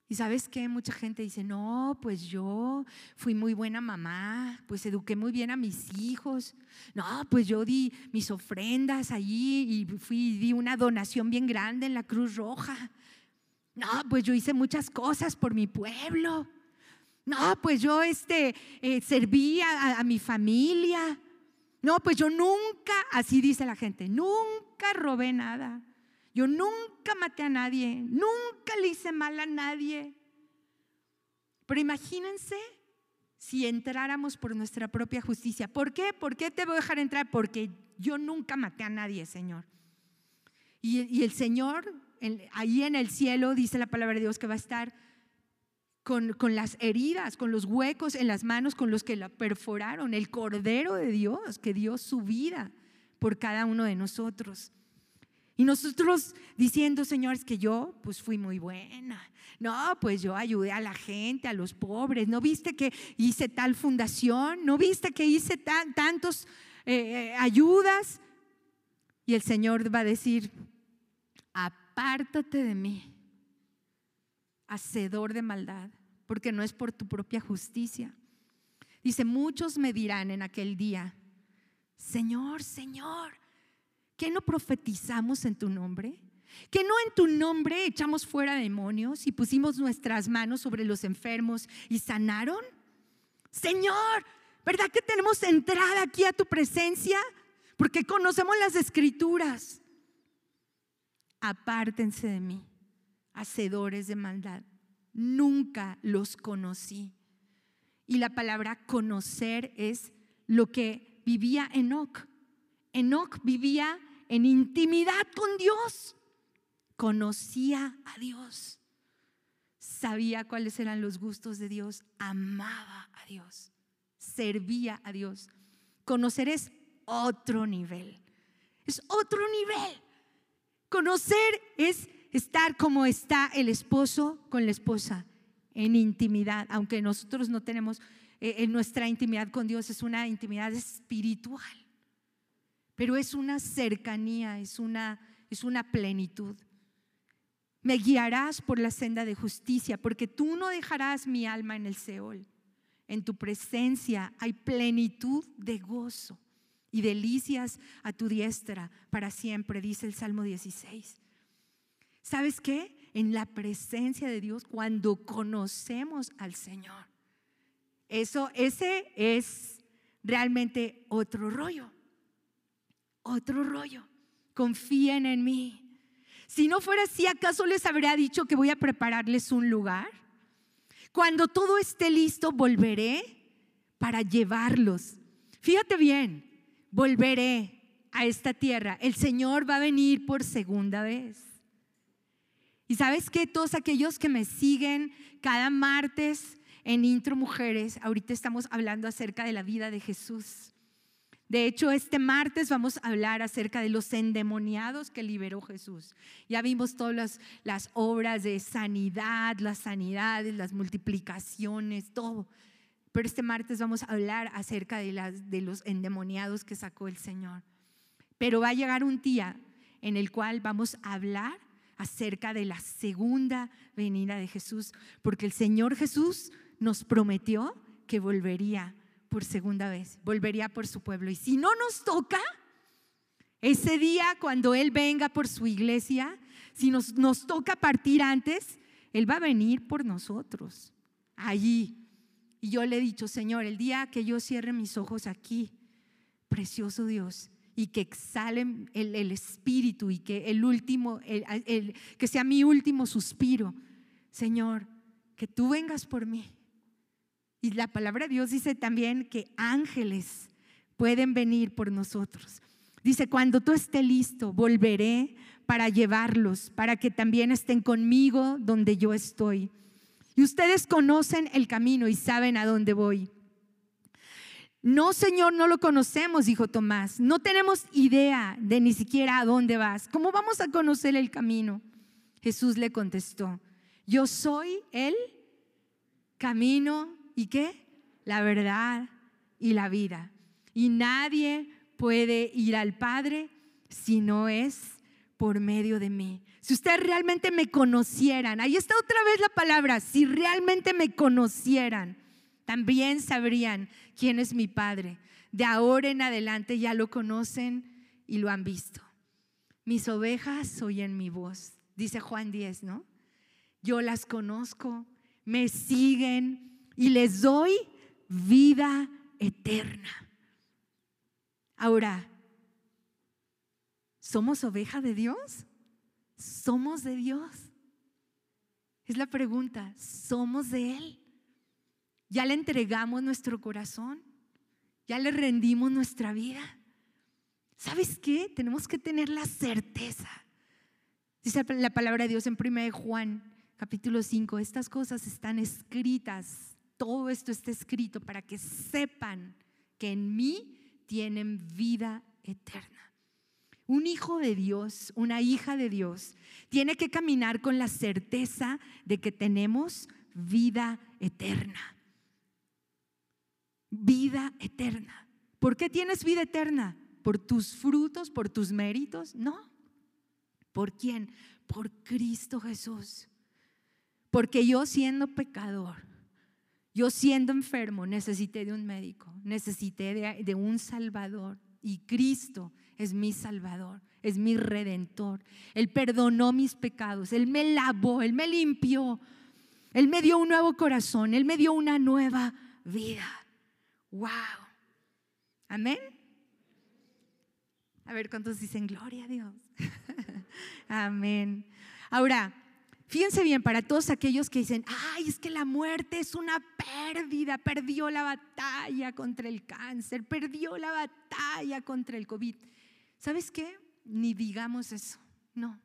Y sabes qué, mucha gente dice, no, pues yo fui muy buena mamá, pues eduqué muy bien a mis hijos, no, pues yo di mis ofrendas allí y fui, di una donación bien grande en la Cruz Roja. No, pues yo hice muchas cosas por mi pueblo. No, pues yo este, eh, serví a, a mi familia. No, pues yo nunca, así dice la gente, nunca robé nada. Yo nunca maté a nadie, nunca le hice mal a nadie. Pero imagínense si entráramos por nuestra propia justicia. ¿Por qué? ¿Por qué te voy a dejar entrar? Porque yo nunca maté a nadie, Señor. Y, el Señor, ahí en el cielo, dice la palabra de Dios que va a estar con, con, las heridas, con los huecos en las manos con los que la perforaron, el Cordero de Dios que dio su vida por cada uno de nosotros. Y nosotros diciendo, señores, que yo pues fui muy buena. No, pues yo ayudé a la gente, a los pobres. ¿No viste que hice tal fundación? ¿No viste que hice tan, tantos eh, eh, ayudas? Y el Señor va a decir, apártate de mí, hacedor de maldad, porque no es por tu propia justicia. Dice, muchos me dirán en aquel día, Señor, Señor, ¿Qué no profetizamos en tu nombre? ¿Que no en tu nombre echamos fuera demonios y pusimos nuestras manos sobre los enfermos y sanaron? Señor, ¿verdad que tenemos entrada aquí a tu presencia? Porque conocemos las escrituras. Apártense de mí, hacedores de maldad. Nunca los conocí. Y la palabra conocer es lo que vivía Enoch. Enoch vivía en intimidad con Dios. Conocía a Dios. Sabía cuáles eran los gustos de Dios. Amaba a Dios. Servía a Dios. Conocer es otro nivel. Es otro nivel. Conocer es estar como está el esposo con la esposa en intimidad, aunque nosotros no tenemos eh, en nuestra intimidad con Dios es una intimidad espiritual pero es una cercanía, es una, es una plenitud. Me guiarás por la senda de justicia, porque tú no dejarás mi alma en el Seol. En tu presencia hay plenitud de gozo y delicias a tu diestra para siempre, dice el Salmo 16. ¿Sabes qué? En la presencia de Dios, cuando conocemos al Señor, eso, ese es realmente otro rollo otro rollo. Confíen en mí. Si no fuera así, ¿acaso les habría dicho que voy a prepararles un lugar? Cuando todo esté listo, volveré para llevarlos. Fíjate bien, volveré a esta tierra. El Señor va a venir por segunda vez. Y sabes que todos aquellos que me siguen cada martes en Intro Mujeres, ahorita estamos hablando acerca de la vida de Jesús. De hecho, este martes vamos a hablar acerca de los endemoniados que liberó Jesús. Ya vimos todas las, obras de sanidad, las sanidades, las multiplicaciones, todo. Pero este martes vamos a hablar acerca de, de los endemoniados que sacó el Señor. Pero va a llegar un día en el cual vamos a hablar acerca de la segunda venida de Jesús, porque el Señor Jesús nos prometió que volvería por segunda vez, volvería por su pueblo. Y si no nos toca, ese día cuando Él venga por su iglesia, si nos, nos toca partir antes, Él va a venir por nosotros, allí. Y yo le he dicho, Señor, el día que yo cierre mis ojos aquí, precioso Dios, y que exhale el, espíritu y que el último, que sea mi último suspiro, Señor, que tú vengas por mí. Y la palabra de Dios dice también que ángeles pueden venir por nosotros. Dice, cuando tú estés listo, volveré para llevarlos, para que también estén conmigo donde yo estoy. Y ustedes conocen el camino y saben a dónde voy. No, Señor, no lo conocemos, dijo Tomás. No tenemos idea de ni siquiera a dónde vas. ¿Cómo vamos a conocer el camino? Jesús le contestó, yo soy el camino y qué? La verdad y la vida. Y nadie puede ir al Padre si no es por medio de mí. Si ustedes realmente me conocieran, ahí está otra vez la palabra, si realmente me conocieran, también sabrían quién es mi Padre. De ahora en adelante ya lo conocen y lo han visto. Mis ovejas oyen mi voz, dice Juan 10, ¿no? Yo las conozco, me siguen y les doy vida eterna. Ahora, ¿somos oveja de Dios? ¿Somos de Dios? Es la pregunta, ¿somos de Él? ¿Ya le entregamos nuestro corazón? ¿Ya le rendimos nuestra vida? ¿Sabes qué? Tenemos que tener la certeza. Dice la palabra de Dios en 1 Juan capítulo 5, estas cosas están escritas, todo esto está escrito para que sepan que en mí tienen vida eterna. Un hijo de Dios, una hija de Dios, tiene que caminar con la certeza de que tenemos vida eterna. Vida eterna. ¿Por qué tienes vida eterna? ¿Por tus frutos, por tus méritos? No. ¿Por quién? Por Cristo Jesús. Porque yo siendo pecador, yo siendo enfermo, necesité de un médico, necesité de, un salvador. Y Cristo es mi salvador, es mi redentor. Él perdonó mis pecados, Él me lavó, Él me limpió. Él me dio un nuevo corazón, Él me dio una nueva vida. ¡Wow! Amén. A ver cuántos dicen gloria a Dios. Amén. Ahora, Fíjense bien, para todos aquellos que dicen, ay, es que la muerte es una pérdida, perdió la batalla contra el cáncer, perdió la batalla contra el COVID. ¿Sabes qué? Ni digamos eso, no.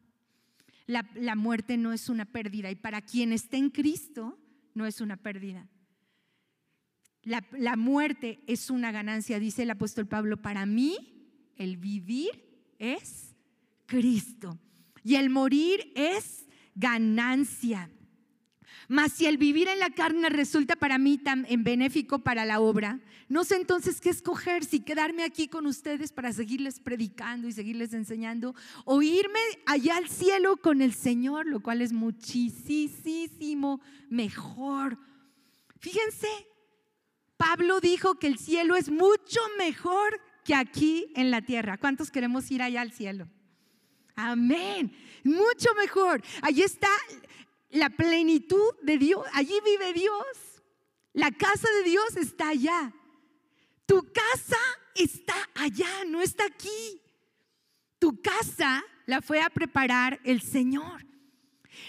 La, la muerte no es una pérdida y para quien esté en Cristo no es una pérdida. La, la muerte es una ganancia, dice el apóstol Pablo, para mí el vivir es Cristo y el morir es ganancia. Mas si el vivir en la carne resulta para mí tan en benéfico para la obra, no sé entonces qué escoger, si quedarme aquí con ustedes para seguirles predicando y seguirles enseñando, o irme allá al cielo con el Señor, lo cual es muchísimo mejor. Fíjense, Pablo dijo que el cielo es mucho mejor que aquí en la tierra. ¿Cuántos queremos ir allá al cielo? Amén. Mucho mejor. Allí está la plenitud de Dios. Allí vive Dios. La casa de Dios está allá. Tu casa está allá, no está aquí. Tu casa la fue a preparar el Señor.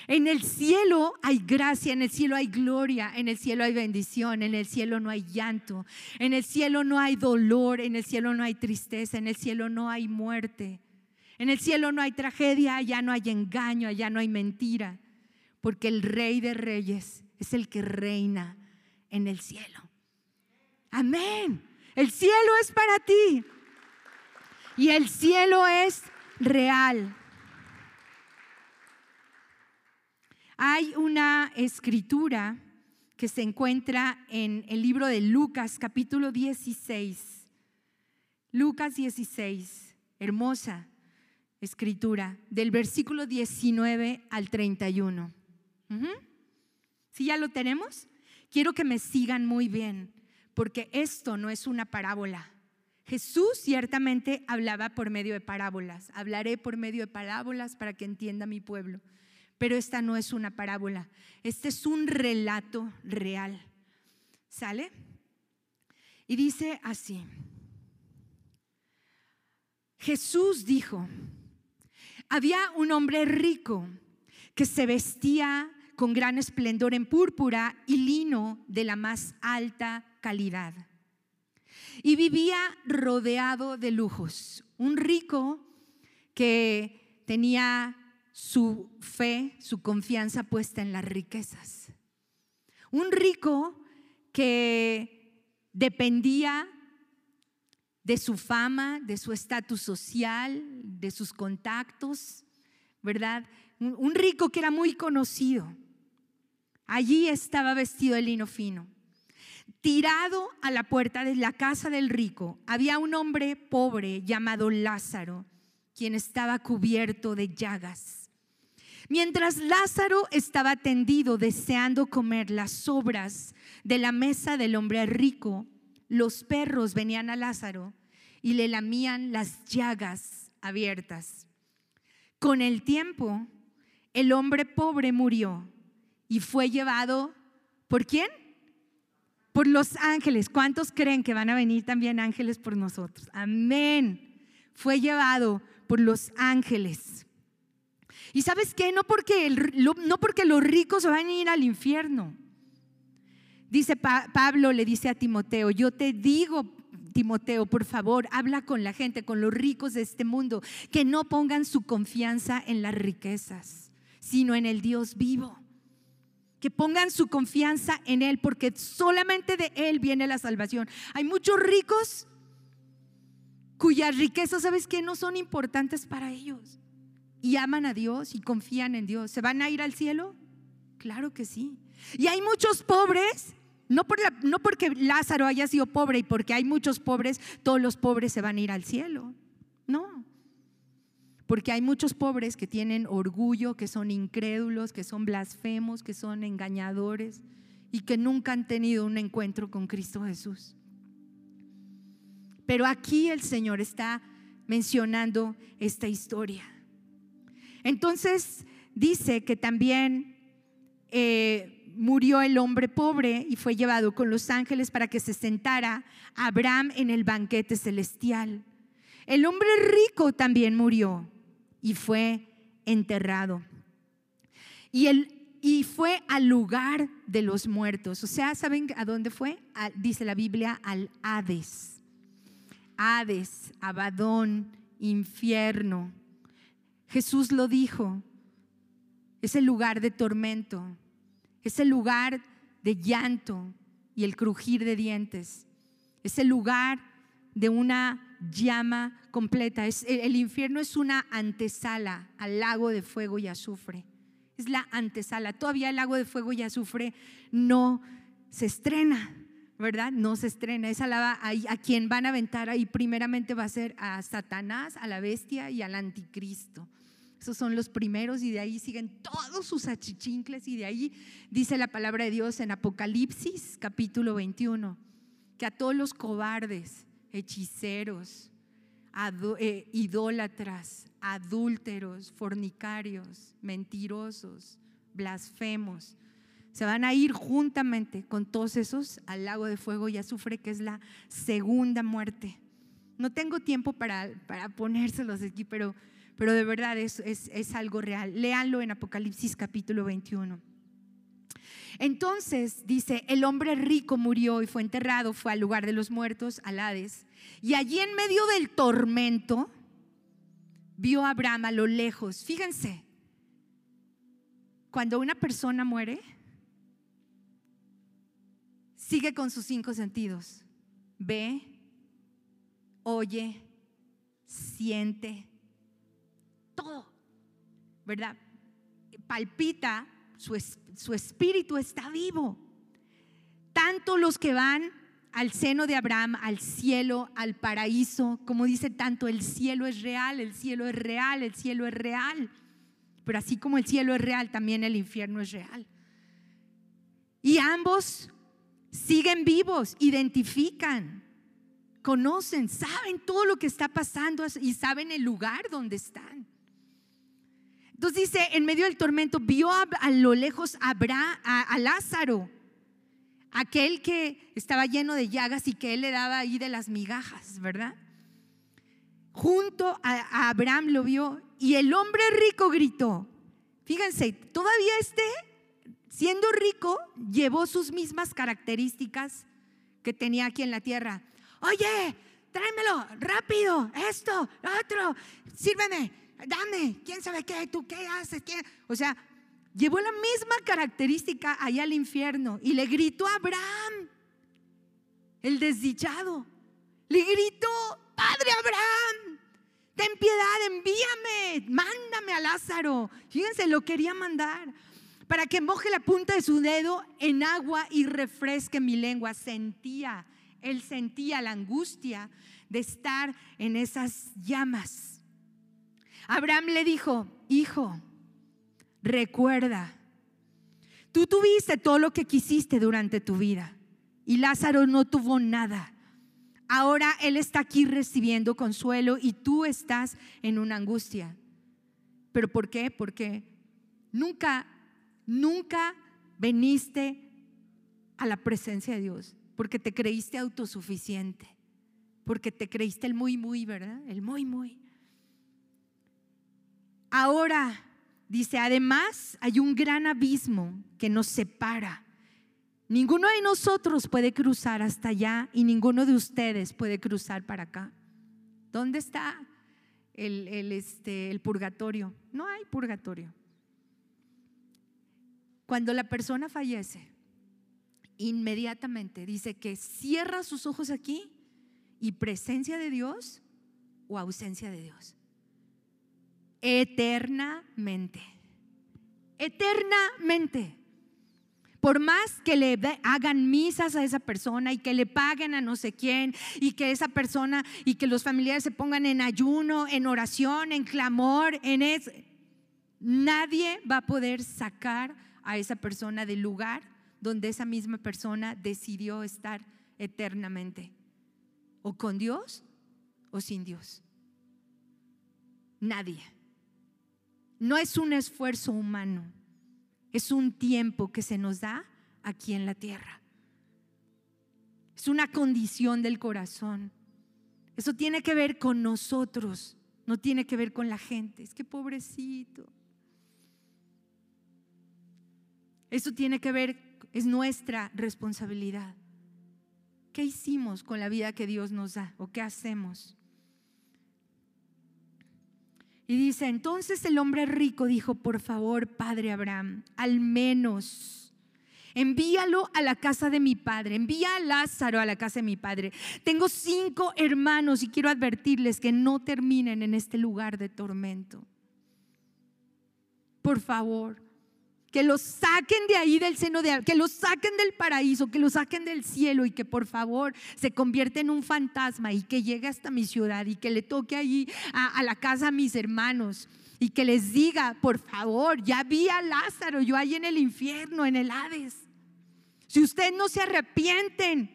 En el cielo hay gracia, en el cielo hay gloria, en el cielo hay bendición, en el cielo no hay llanto, en el cielo no hay dolor, en el cielo no hay tristeza, en el cielo no hay muerte. En el cielo no hay tragedia, allá no hay engaño, allá no hay mentira, porque el rey de reyes es el que reina en el cielo. Amén. El cielo es para ti y el cielo es real. Hay una escritura que se encuentra en el libro de Lucas capítulo 16. Lucas 16, hermosa escritura, del versículo 19 al 31. Si ya lo tenemos, quiero que me sigan muy bien, porque esto no es una parábola. Jesús ciertamente hablaba por medio de parábolas. Hablaré por medio de parábolas para que entienda mi pueblo. Pero esta no es una parábola. Este es un relato real. ¿Sale? Y dice así. Jesús dijo, había un hombre rico que se vestía con gran esplendor en púrpura y lino de la más alta calidad. Y vivía rodeado de lujos. Un rico que tenía su fe, su confianza puesta en las riquezas. Un rico que dependía de su fama, de su estatus social, de sus contactos, ¿verdad? Un rico que era muy conocido. Allí estaba vestido de lino fino. Tirado a la puerta de la casa del rico había un hombre pobre llamado Lázaro, quien estaba cubierto de llagas. Mientras Lázaro estaba tendido deseando comer las sobras de la mesa del hombre rico, los perros venían a Lázaro y le lamían las llagas abiertas. Con el tiempo, el hombre pobre murió y fue llevado por quién? Por los ángeles. ¿Cuántos creen que van a venir también ángeles por nosotros? Amén. Fue llevado por los ángeles. Y sabes qué? No porque, no porque los ricos van a ir al infierno. Dice Pablo, le dice a Timoteo, yo te digo, Timoteo, por favor, habla con la gente, con los ricos de este mundo, que no pongan su confianza en las riquezas, sino en el Dios vivo. Que pongan su confianza en Él, porque solamente de Él viene la salvación. Hay muchos ricos cuyas riquezas, ¿sabes qué? No son importantes para ellos. Y aman a Dios y confían en Dios. ¿Se van a ir al cielo? Claro que sí. Y hay muchos pobres no, no porque Lázaro haya sido pobre y porque hay muchos pobres, todos los pobres se van a ir al cielo. No. Porque hay muchos pobres que tienen orgullo, que son incrédulos, que son blasfemos, que son engañadores y que nunca han tenido un encuentro con Cristo Jesús. Pero aquí el Señor está mencionando esta historia. Entonces dice que también eh, murió el hombre pobre y fue llevado con los ángeles para que se sentara Abraham en el banquete celestial. El hombre rico también murió y fue enterrado. Y, y fue al lugar de los muertos. O sea, ¿saben a dónde fue? dice la Biblia, al Hades. Hades, Abadón, infierno. Jesús lo dijo. Es el lugar de tormento es el lugar de llanto y el crujir de dientes. Es el lugar de una llama completa. Es, el infierno es una antesala al lago de fuego y azufre. Es la antesala. Todavía el lago de fuego y azufre no se estrena, ¿verdad? No se estrena. Esa lava a, a quien van a aventar ahí primeramente va a ser a Satanás, a la bestia y al anticristo. Esos son los primeros y de ahí siguen todos sus achichincles y de ahí dice la palabra de Dios en Apocalipsis capítulo 21, que a todos los cobardes, hechiceros, eh, idólatras, adúlteros, fornicarios, mentirosos, blasfemos, se van a ir juntamente con todos esos al lago de fuego y azufre, que es la segunda muerte. No tengo tiempo para, para ponérselos aquí, pero pero de verdad es, es, algo real. Léanlo en Apocalipsis capítulo 21. Entonces dice, el hombre rico murió y fue enterrado, fue al lugar de los muertos, al Hades, y allí en medio del tormento vio a Abraham a lo lejos. Fíjense, cuando una persona muere, sigue con sus cinco sentidos. Ve, oye, siente, ¿verdad? Palpita, su, su espíritu está vivo. Tanto los que van al seno de Abraham, al cielo, al paraíso, como dice tanto, el cielo es real, el cielo es real, el cielo es real. Pero así como el cielo es real, también el infierno es real. Y ambos siguen vivos, identifican, conocen, saben todo lo que está pasando y saben el lugar donde están. Entonces dice, en medio del tormento, vio a, lo lejos a, a, Lázaro, aquel que estaba lleno de llagas y que él le daba ahí de las migajas, ¿verdad? Junto a, Abraham lo vio y el hombre rico gritó, fíjense, todavía este, siendo rico, llevó sus mismas características que tenía aquí en la tierra. Oye, tráemelo, rápido, esto, otro, sírveme, dame, quién sabe qué, tú qué haces, O sea, llevó la misma característica allá al infierno y le gritó a Abraham, el desdichado, le gritó, Padre Abraham, ten piedad, envíame, mándame a Lázaro. Fíjense, lo quería mandar para que moje la punta de su dedo en agua y refresque mi lengua. Sentía, él sentía la angustia de estar en esas llamas. Abraham le dijo, hijo, recuerda, tú tuviste todo lo que quisiste durante tu vida y Lázaro no tuvo nada. Ahora él está aquí recibiendo consuelo y tú estás en una angustia. ¿Pero por qué? Porque nunca, nunca veniste a la presencia de Dios, porque te creíste autosuficiente, porque te creíste el muy, muy, ¿verdad? El muy, muy. Ahora, dice, además hay un gran abismo que nos separa. Ninguno de nosotros puede cruzar hasta allá y ninguno de ustedes puede cruzar para acá. ¿Dónde está el, este, el purgatorio? No hay purgatorio. Cuando la persona fallece, inmediatamente dice que cierra sus ojos aquí y presencia de Dios o ausencia de Dios eternamente. Eternamente. Por más que le hagan misas a esa persona y que le paguen a no sé quién y que esa persona y que los familiares se pongan en ayuno, en oración, en clamor, en eso, nadie va a poder sacar a esa persona del lugar donde esa misma persona decidió estar eternamente. O con Dios o sin Dios. Nadie. No es un esfuerzo humano, es un tiempo que se nos da aquí en la tierra. Es una condición del corazón. Eso tiene que ver con nosotros, no tiene que ver con la gente. Es que pobrecito. Eso tiene que ver, es nuestra responsabilidad. ¿Qué hicimos con la vida que Dios nos da o qué hacemos? Y dice, entonces el hombre rico dijo, por favor, padre Abraham, al menos envíalo a la casa de mi padre, envía a Lázaro a la casa de mi padre. Tengo cinco hermanos y quiero advertirles que no terminen en este lugar de tormento. Por favor que los saquen de ahí del seno de que los saquen del paraíso, que los saquen del cielo y que por favor se convierta en un fantasma y que llegue hasta mi ciudad y que le toque allí a, a la casa a mis hermanos y que les diga, por favor, ya vi a Lázaro, yo ahí en el infierno, en el Hades. Si ustedes no se arrepienten,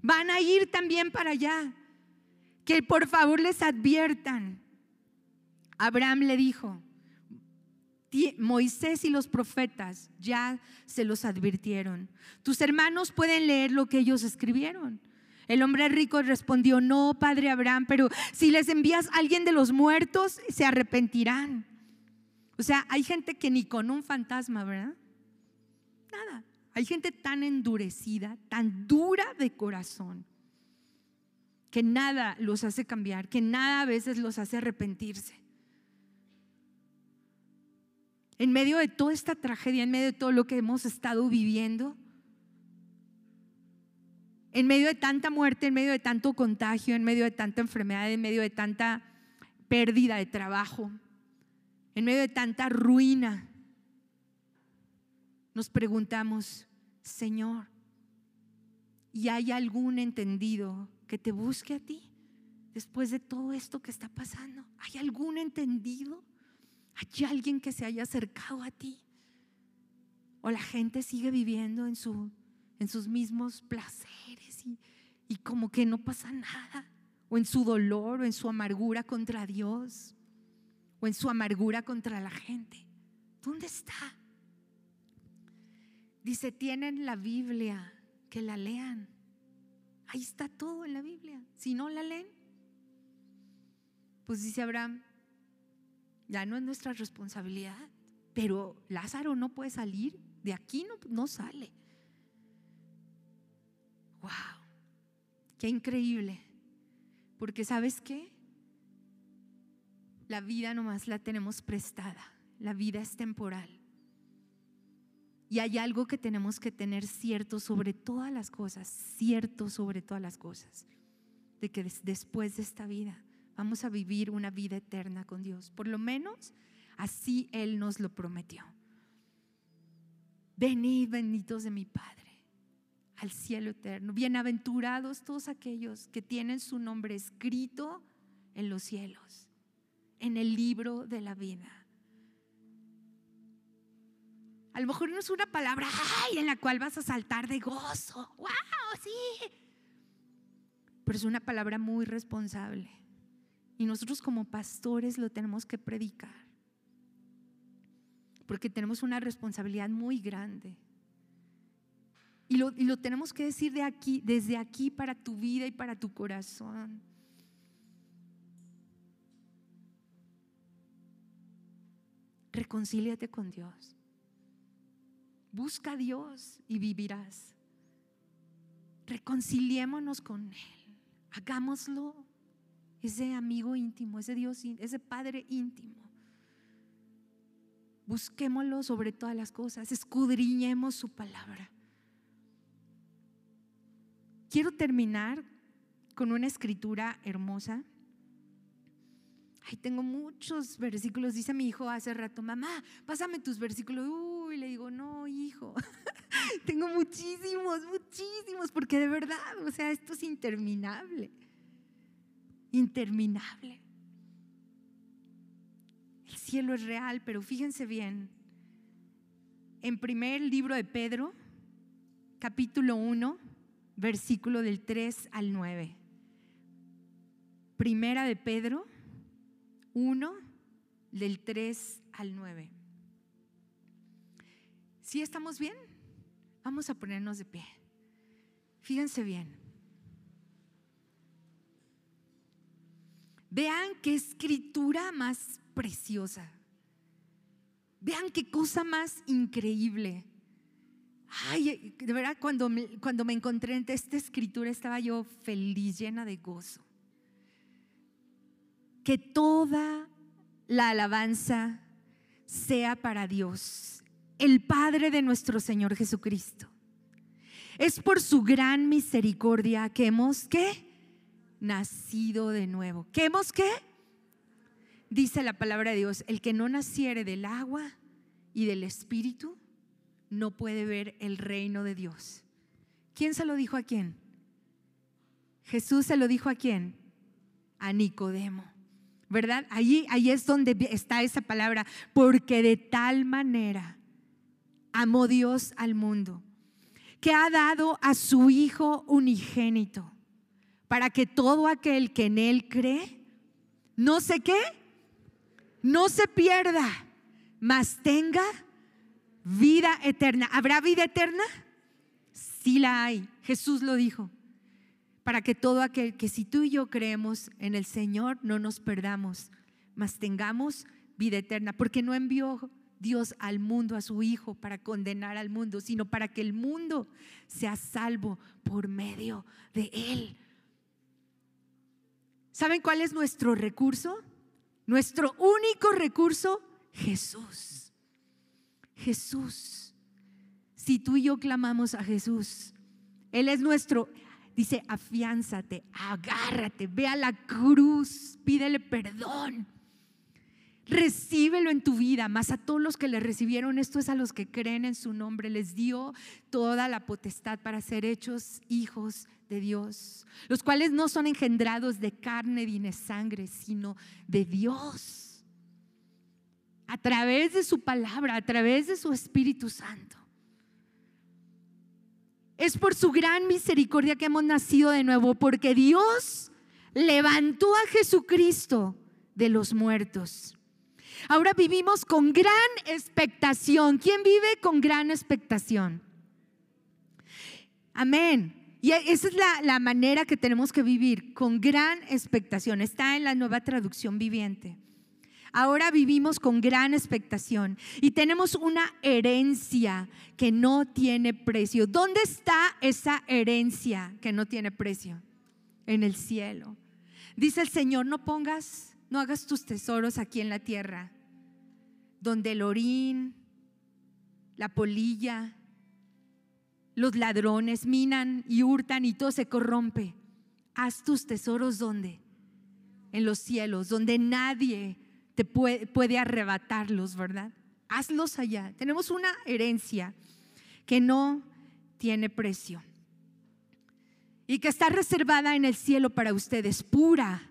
van a ir también para allá. Que por favor les adviertan. Abraham le dijo, Moisés y los profetas ya se los advirtieron. Tus hermanos pueden leer lo que ellos escribieron. El hombre rico respondió, no, padre Abraham, pero si les envías a alguien de los muertos, se arrepentirán. O sea, hay gente que ni con un fantasma, ¿verdad? Nada. Hay gente tan endurecida, tan dura de corazón, que nada los hace cambiar, que nada a veces los hace arrepentirse. En medio de toda esta tragedia, en medio de todo lo que hemos estado viviendo, en medio de tanta muerte, en medio de tanto contagio, en medio de tanta enfermedad, en medio de tanta pérdida de trabajo, en medio de tanta ruina, nos preguntamos, Señor, ¿y hay algún entendido que te busque a ti después de todo esto que está pasando? ¿Hay algún entendido? ¿Hay alguien que se haya acercado a ti? ¿O la gente sigue viviendo en, su, en sus mismos placeres y, y como que no pasa nada? ¿O en su dolor o en su amargura contra Dios? ¿O en su amargura contra la gente? ¿Dónde está? Dice, tienen la Biblia que la lean. Ahí está todo en la Biblia. Si no la leen, pues dice Abraham, ya no es nuestra responsabilidad, pero Lázaro no puede salir, de aquí no, no sale. ¡Wow! ¡Qué increíble! Porque sabes qué? La vida nomás la tenemos prestada, la vida es temporal. Y hay algo que tenemos que tener cierto sobre todas las cosas, cierto sobre todas las cosas, de que después de esta vida vamos a vivir una vida eterna con Dios. Por lo menos así Él nos lo prometió. Venid benditos de mi Padre al cielo eterno. Bienaventurados todos aquellos que tienen su nombre escrito en los cielos, en el libro de la vida. A lo mejor no es una palabra ay, en la cual vas a saltar de gozo. ¡Wow! Sí. Pero es una palabra muy responsable. Y nosotros como pastores lo tenemos que predicar. Porque tenemos una responsabilidad muy grande. Y lo, y lo, tenemos que decir de aquí, desde aquí para tu vida y para tu corazón. Reconcíliate con Dios. Busca a Dios y vivirás. Reconciliémonos con Él. Hagámoslo. Ese amigo íntimo, ese Dios, ese Padre íntimo. Busquémoslo sobre todas las cosas. Escudriñemos su palabra. Quiero terminar con una escritura hermosa. Ay, tengo muchos versículos. Dice mi hijo hace rato, mamá, pásame tus versículos. Uy, le digo, no, hijo. tengo muchísimos, muchísimos, porque de verdad, o sea, esto es interminable. Interminable. El cielo es real, pero fíjense bien. En primer libro de Pedro, capítulo 1, versículo del 3 al 9. Primera de Pedro 1, del 3 al 9. ¿Sí estamos bien? Vamos a ponernos de pie. Fíjense bien. Vean qué escritura más preciosa. Vean qué cosa más increíble. Ay, de verdad, cuando me, cuando me encontré en esta escritura estaba yo feliz, llena de gozo. Que toda la alabanza sea para Dios, el Padre de nuestro Señor Jesucristo. Es por su gran misericordia que hemos, ¿qué? Nacido de nuevo. ¿Que hemos qué? Dice la palabra de Dios, el que no naciere del agua y del Espíritu no puede ver el reino de Dios. ¿Quién se lo dijo a quién? Jesús se lo dijo a quién? A Nicodemo. ¿Verdad? Allí, ahí es donde está esa palabra, porque de tal manera amó Dios al mundo, que ha dado a su Hijo unigénito, para que todo aquel que en Él cree, no sé qué, no se pierda, mas tenga vida eterna. ¿Habrá vida eterna? Sí la hay. Jesús lo dijo. Para que todo aquel que si tú y yo creemos en el Señor no nos perdamos, mas tengamos vida eterna. Porque no envió Dios al mundo, a su Hijo, para condenar al mundo, sino para que el mundo sea salvo por medio de Él. ¿Saben cuál es nuestro recurso? Nuestro único recurso, Jesús. Jesús. Si tú y yo clamamos a Jesús, Él es nuestro, dice, afiánzate, agárrate, ve a la cruz, pídele perdón. Recíbelo en tu vida, más a todos los que le recibieron, esto es a los que creen en su nombre, les dio toda la potestad para ser hechos hijos de Dios, los cuales no son engendrados de carne ni de sangre, sino de Dios a través de su palabra, a través de su Espíritu Santo. Es por su gran misericordia que hemos nacido de nuevo, porque Dios levantó a Jesucristo de los muertos. Ahora vivimos con gran expectación. ¿Quién vive con gran expectación? Amén. Y esa es la, la, manera que tenemos que vivir, con gran expectación. Está en la nueva traducción viviente. Ahora vivimos con gran expectación y tenemos una herencia que no tiene precio. ¿Dónde está esa herencia que no tiene precio? En el cielo. Dice el Señor, no pongas, no hagas tus tesoros aquí en la tierra, donde el orín, la polilla, los ladrones minan y hurtan y todo se corrompe. Haz tus tesoros donde? En los cielos, donde nadie te puede, puede arrebatarlos, ¿verdad? Hazlos allá. Tenemos una herencia que no tiene precio y que está reservada en el cielo para ustedes, pura,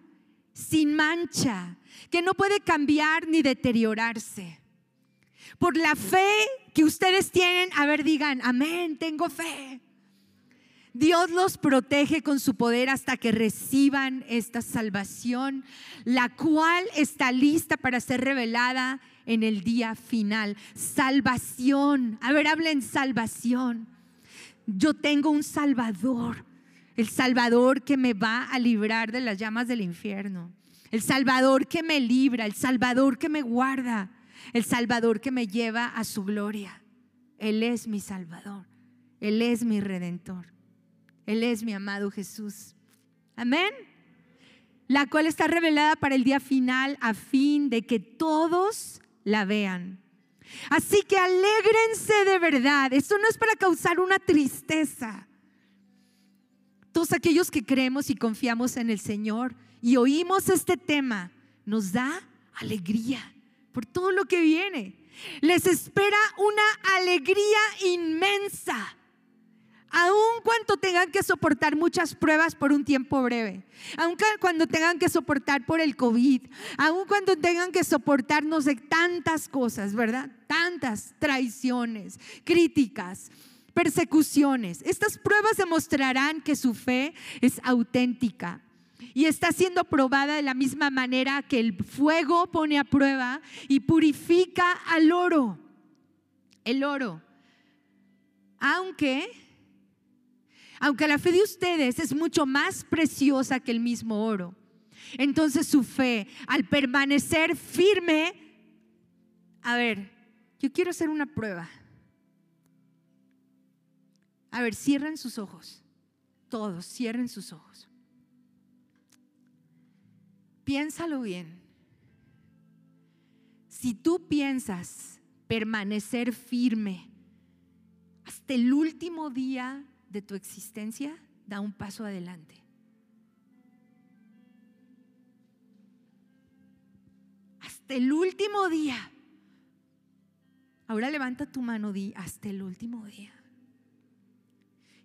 sin mancha, que no puede cambiar ni deteriorarse. Por la fe que ustedes tienen, a ver, digan, amén, tengo fe. Dios los protege con su poder hasta que reciban esta salvación, la cual está lista para ser revelada en el día final. Salvación. A ver, hablen salvación. Yo tengo un Salvador, el Salvador que me va a librar de las llamas del infierno, el Salvador que me libra, el Salvador que me guarda, el Salvador que me lleva a su gloria. Él es mi Salvador, Él es mi Redentor. Él es mi amado Jesús. Amén. La cual está revelada para el día final a fin de que todos la vean. Así que alégrense de verdad. Esto no es para causar una tristeza. Todos aquellos que creemos y confiamos en el Señor y oímos este tema, nos da alegría por todo lo que viene. Les espera una alegría inmensa aun cuando tengan que soportar muchas pruebas por un tiempo breve, aun cuando tengan que soportar por el COVID, aun cuando tengan que soportar no sé tantas cosas, ¿verdad? Tantas traiciones, críticas, persecuciones. Estas pruebas demostrarán que su fe es auténtica y está siendo probada de la misma manera que el fuego pone a prueba y purifica al oro. El oro. Aunque aunque la fe de ustedes es mucho más preciosa que el mismo oro. Entonces su fe, al permanecer firme, a ver, yo quiero hacer una prueba. A ver, cierren sus ojos. Todos, cierren sus ojos. Piénsalo bien. Si tú piensas permanecer firme hasta el último día de tu existencia, da un paso adelante. Hasta el último día. Ahora levanta tu mano, di, hasta el último día.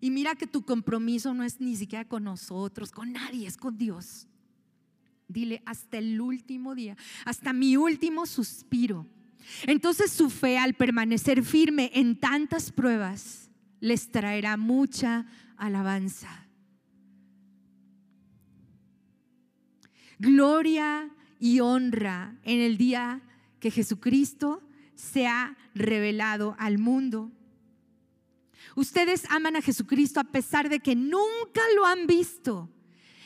Y mira que tu compromiso no es ni siquiera con nosotros, con nadie, es con Dios. Dile, hasta el último día, hasta mi último suspiro. Entonces su fe al permanecer firme en tantas pruebas, les traerá mucha alabanza. Gloria y honra en el día que Jesucristo se ha revelado al mundo. Ustedes aman a Jesucristo a pesar de que nunca lo han visto.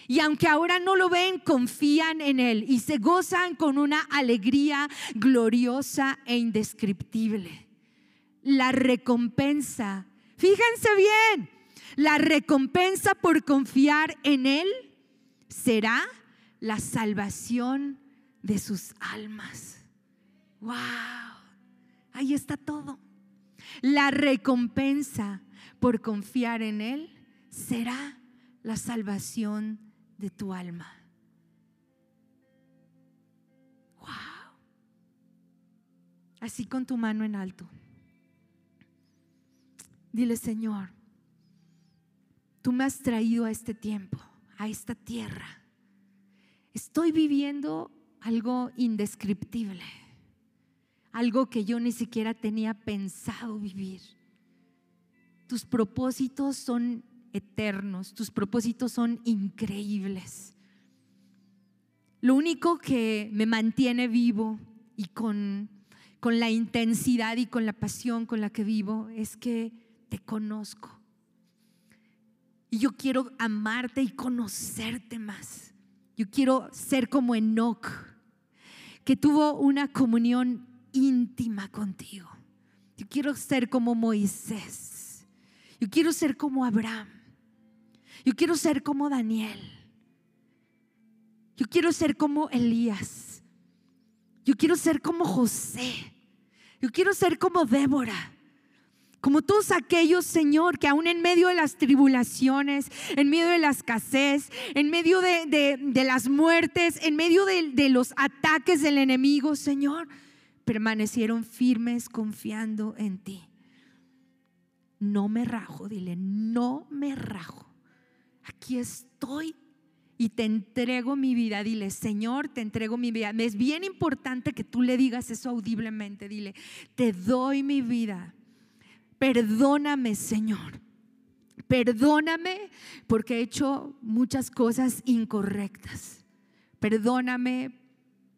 Y aunque ahora no lo ven, confían en Él y se gozan con una alegría gloriosa e indescriptible. La recompensa Fíjense bien, la recompensa por confiar en Él será la salvación de sus almas. ¡Wow! Ahí está todo. La recompensa por confiar en Él será la salvación de tu alma. ¡Wow! Así con tu mano en alto. Dile, Señor, tú me has traído a este tiempo, a esta tierra. Estoy viviendo algo indescriptible, algo que yo ni siquiera tenía pensado vivir. Tus propósitos son eternos, tus propósitos son increíbles. Lo único que me mantiene vivo y con, con la intensidad y con la pasión con la que vivo es que te conozco. Y yo quiero amarte y conocerte más. Yo quiero ser como Enoch, que tuvo una comunión íntima contigo. Yo quiero ser como Moisés. Yo quiero ser como Abraham. Yo quiero ser como Daniel. Yo quiero ser como Elías. Yo quiero ser como José. Yo quiero ser como Débora. Como todos aquellos, Señor, que aún en medio de las tribulaciones, en medio de la escasez, en medio de, las muertes, en medio de, de los ataques del enemigo, Señor, permanecieron firmes confiando en ti. No me rajo, dile, no me rajo. Aquí estoy y te entrego mi vida. Dile, Señor, te entrego mi vida. Es bien importante que tú le digas eso audiblemente. Dile, te doy mi vida Perdóname, Señor. Perdóname porque he hecho muchas cosas incorrectas. Perdóname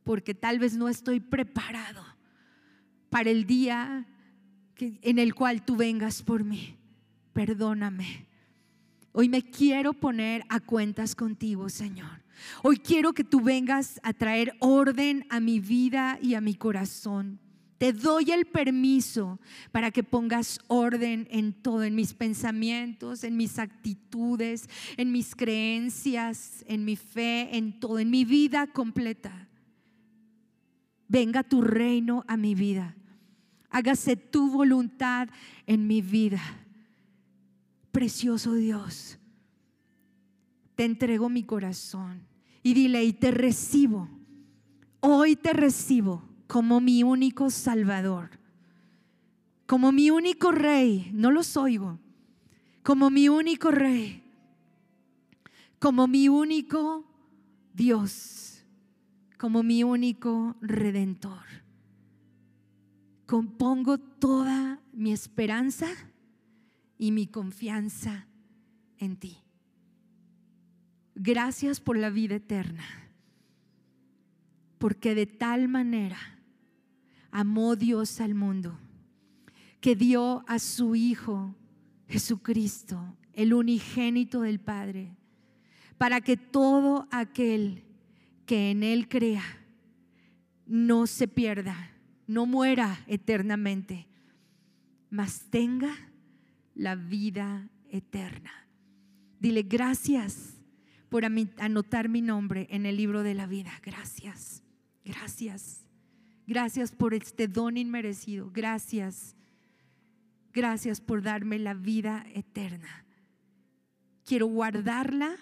porque tal vez no estoy preparado para el día en el cual tú vengas por mí. Perdóname. Hoy me quiero poner a cuentas contigo, Señor. Hoy quiero que tú vengas a traer orden a mi vida y a mi corazón. Te doy el permiso para que pongas orden en todo, en mis pensamientos, en mis actitudes, en mis creencias, en mi fe, en todo, en mi vida completa. Venga tu reino a mi vida. Hágase tu voluntad en mi vida. Precioso Dios, te entrego mi corazón y dile, y te recibo. Hoy te recibo como mi único Salvador, como mi único Rey, no los oigo, como mi único Rey, como mi único Dios, como mi único Redentor. Compongo toda mi esperanza y mi confianza en ti. Gracias por la vida eterna, porque de tal manera amó Dios al mundo, que dio a su Hijo Jesucristo, el unigénito del Padre, para que todo aquel que en Él crea no se pierda, no muera eternamente, mas tenga la vida eterna. Dile gracias por anotar mi nombre en el libro de la vida. Gracias, gracias. Gracias por este don inmerecido. Gracias. Gracias por darme la vida eterna. Quiero guardarla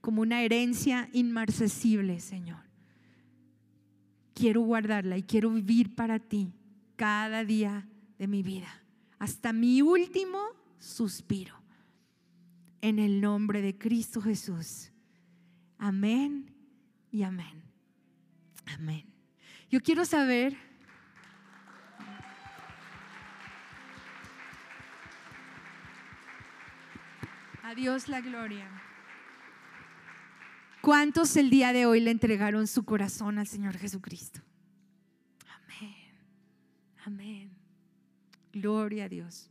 como una herencia inmarcesible, Señor. Quiero guardarla y quiero vivir para ti cada día de mi vida, hasta mi último suspiro. En el nombre de Cristo Jesús. Amén y amén. Amén. Yo quiero saber a Dios la gloria. ¿Cuántos el día de hoy le entregaron su corazón al Señor Jesucristo? Amén. Amén. Gloria a Dios.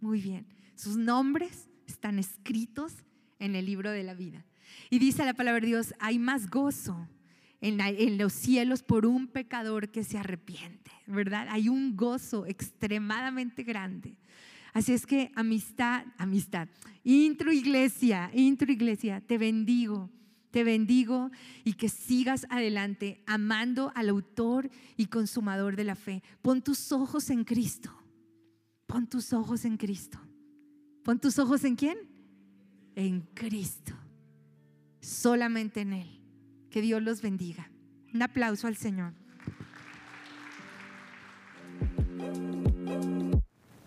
Muy bien. Sus nombres están escritos en el libro de la vida. Y dice la palabra de Dios, hay más gozo en, los cielos por un pecador que se arrepiente, ¿verdad? Hay un gozo extremadamente grande. Así es que amistad, amistad, intro iglesia, intro iglesia, te bendigo, te bendigo y que sigas adelante amando al autor y consumador de la fe. Pon tus ojos en Cristo, pon tus ojos en Cristo. Pon tus ojos en quién? En Cristo, solamente en Él. Que Dios los bendiga. Un aplauso al Señor.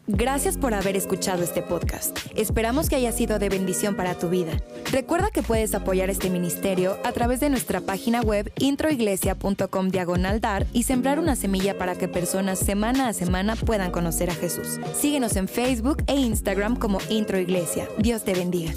Gracias por haber escuchado este podcast. Esperamos que haya sido de bendición para tu vida. Recuerda que puedes apoyar este ministerio a través de nuestra página web introiglesia.com diagonal dar y sembrar una semilla para que personas semana a semana puedan conocer a Jesús. Síguenos en Facebook e Instagram como Introiglesia. Dios te bendiga.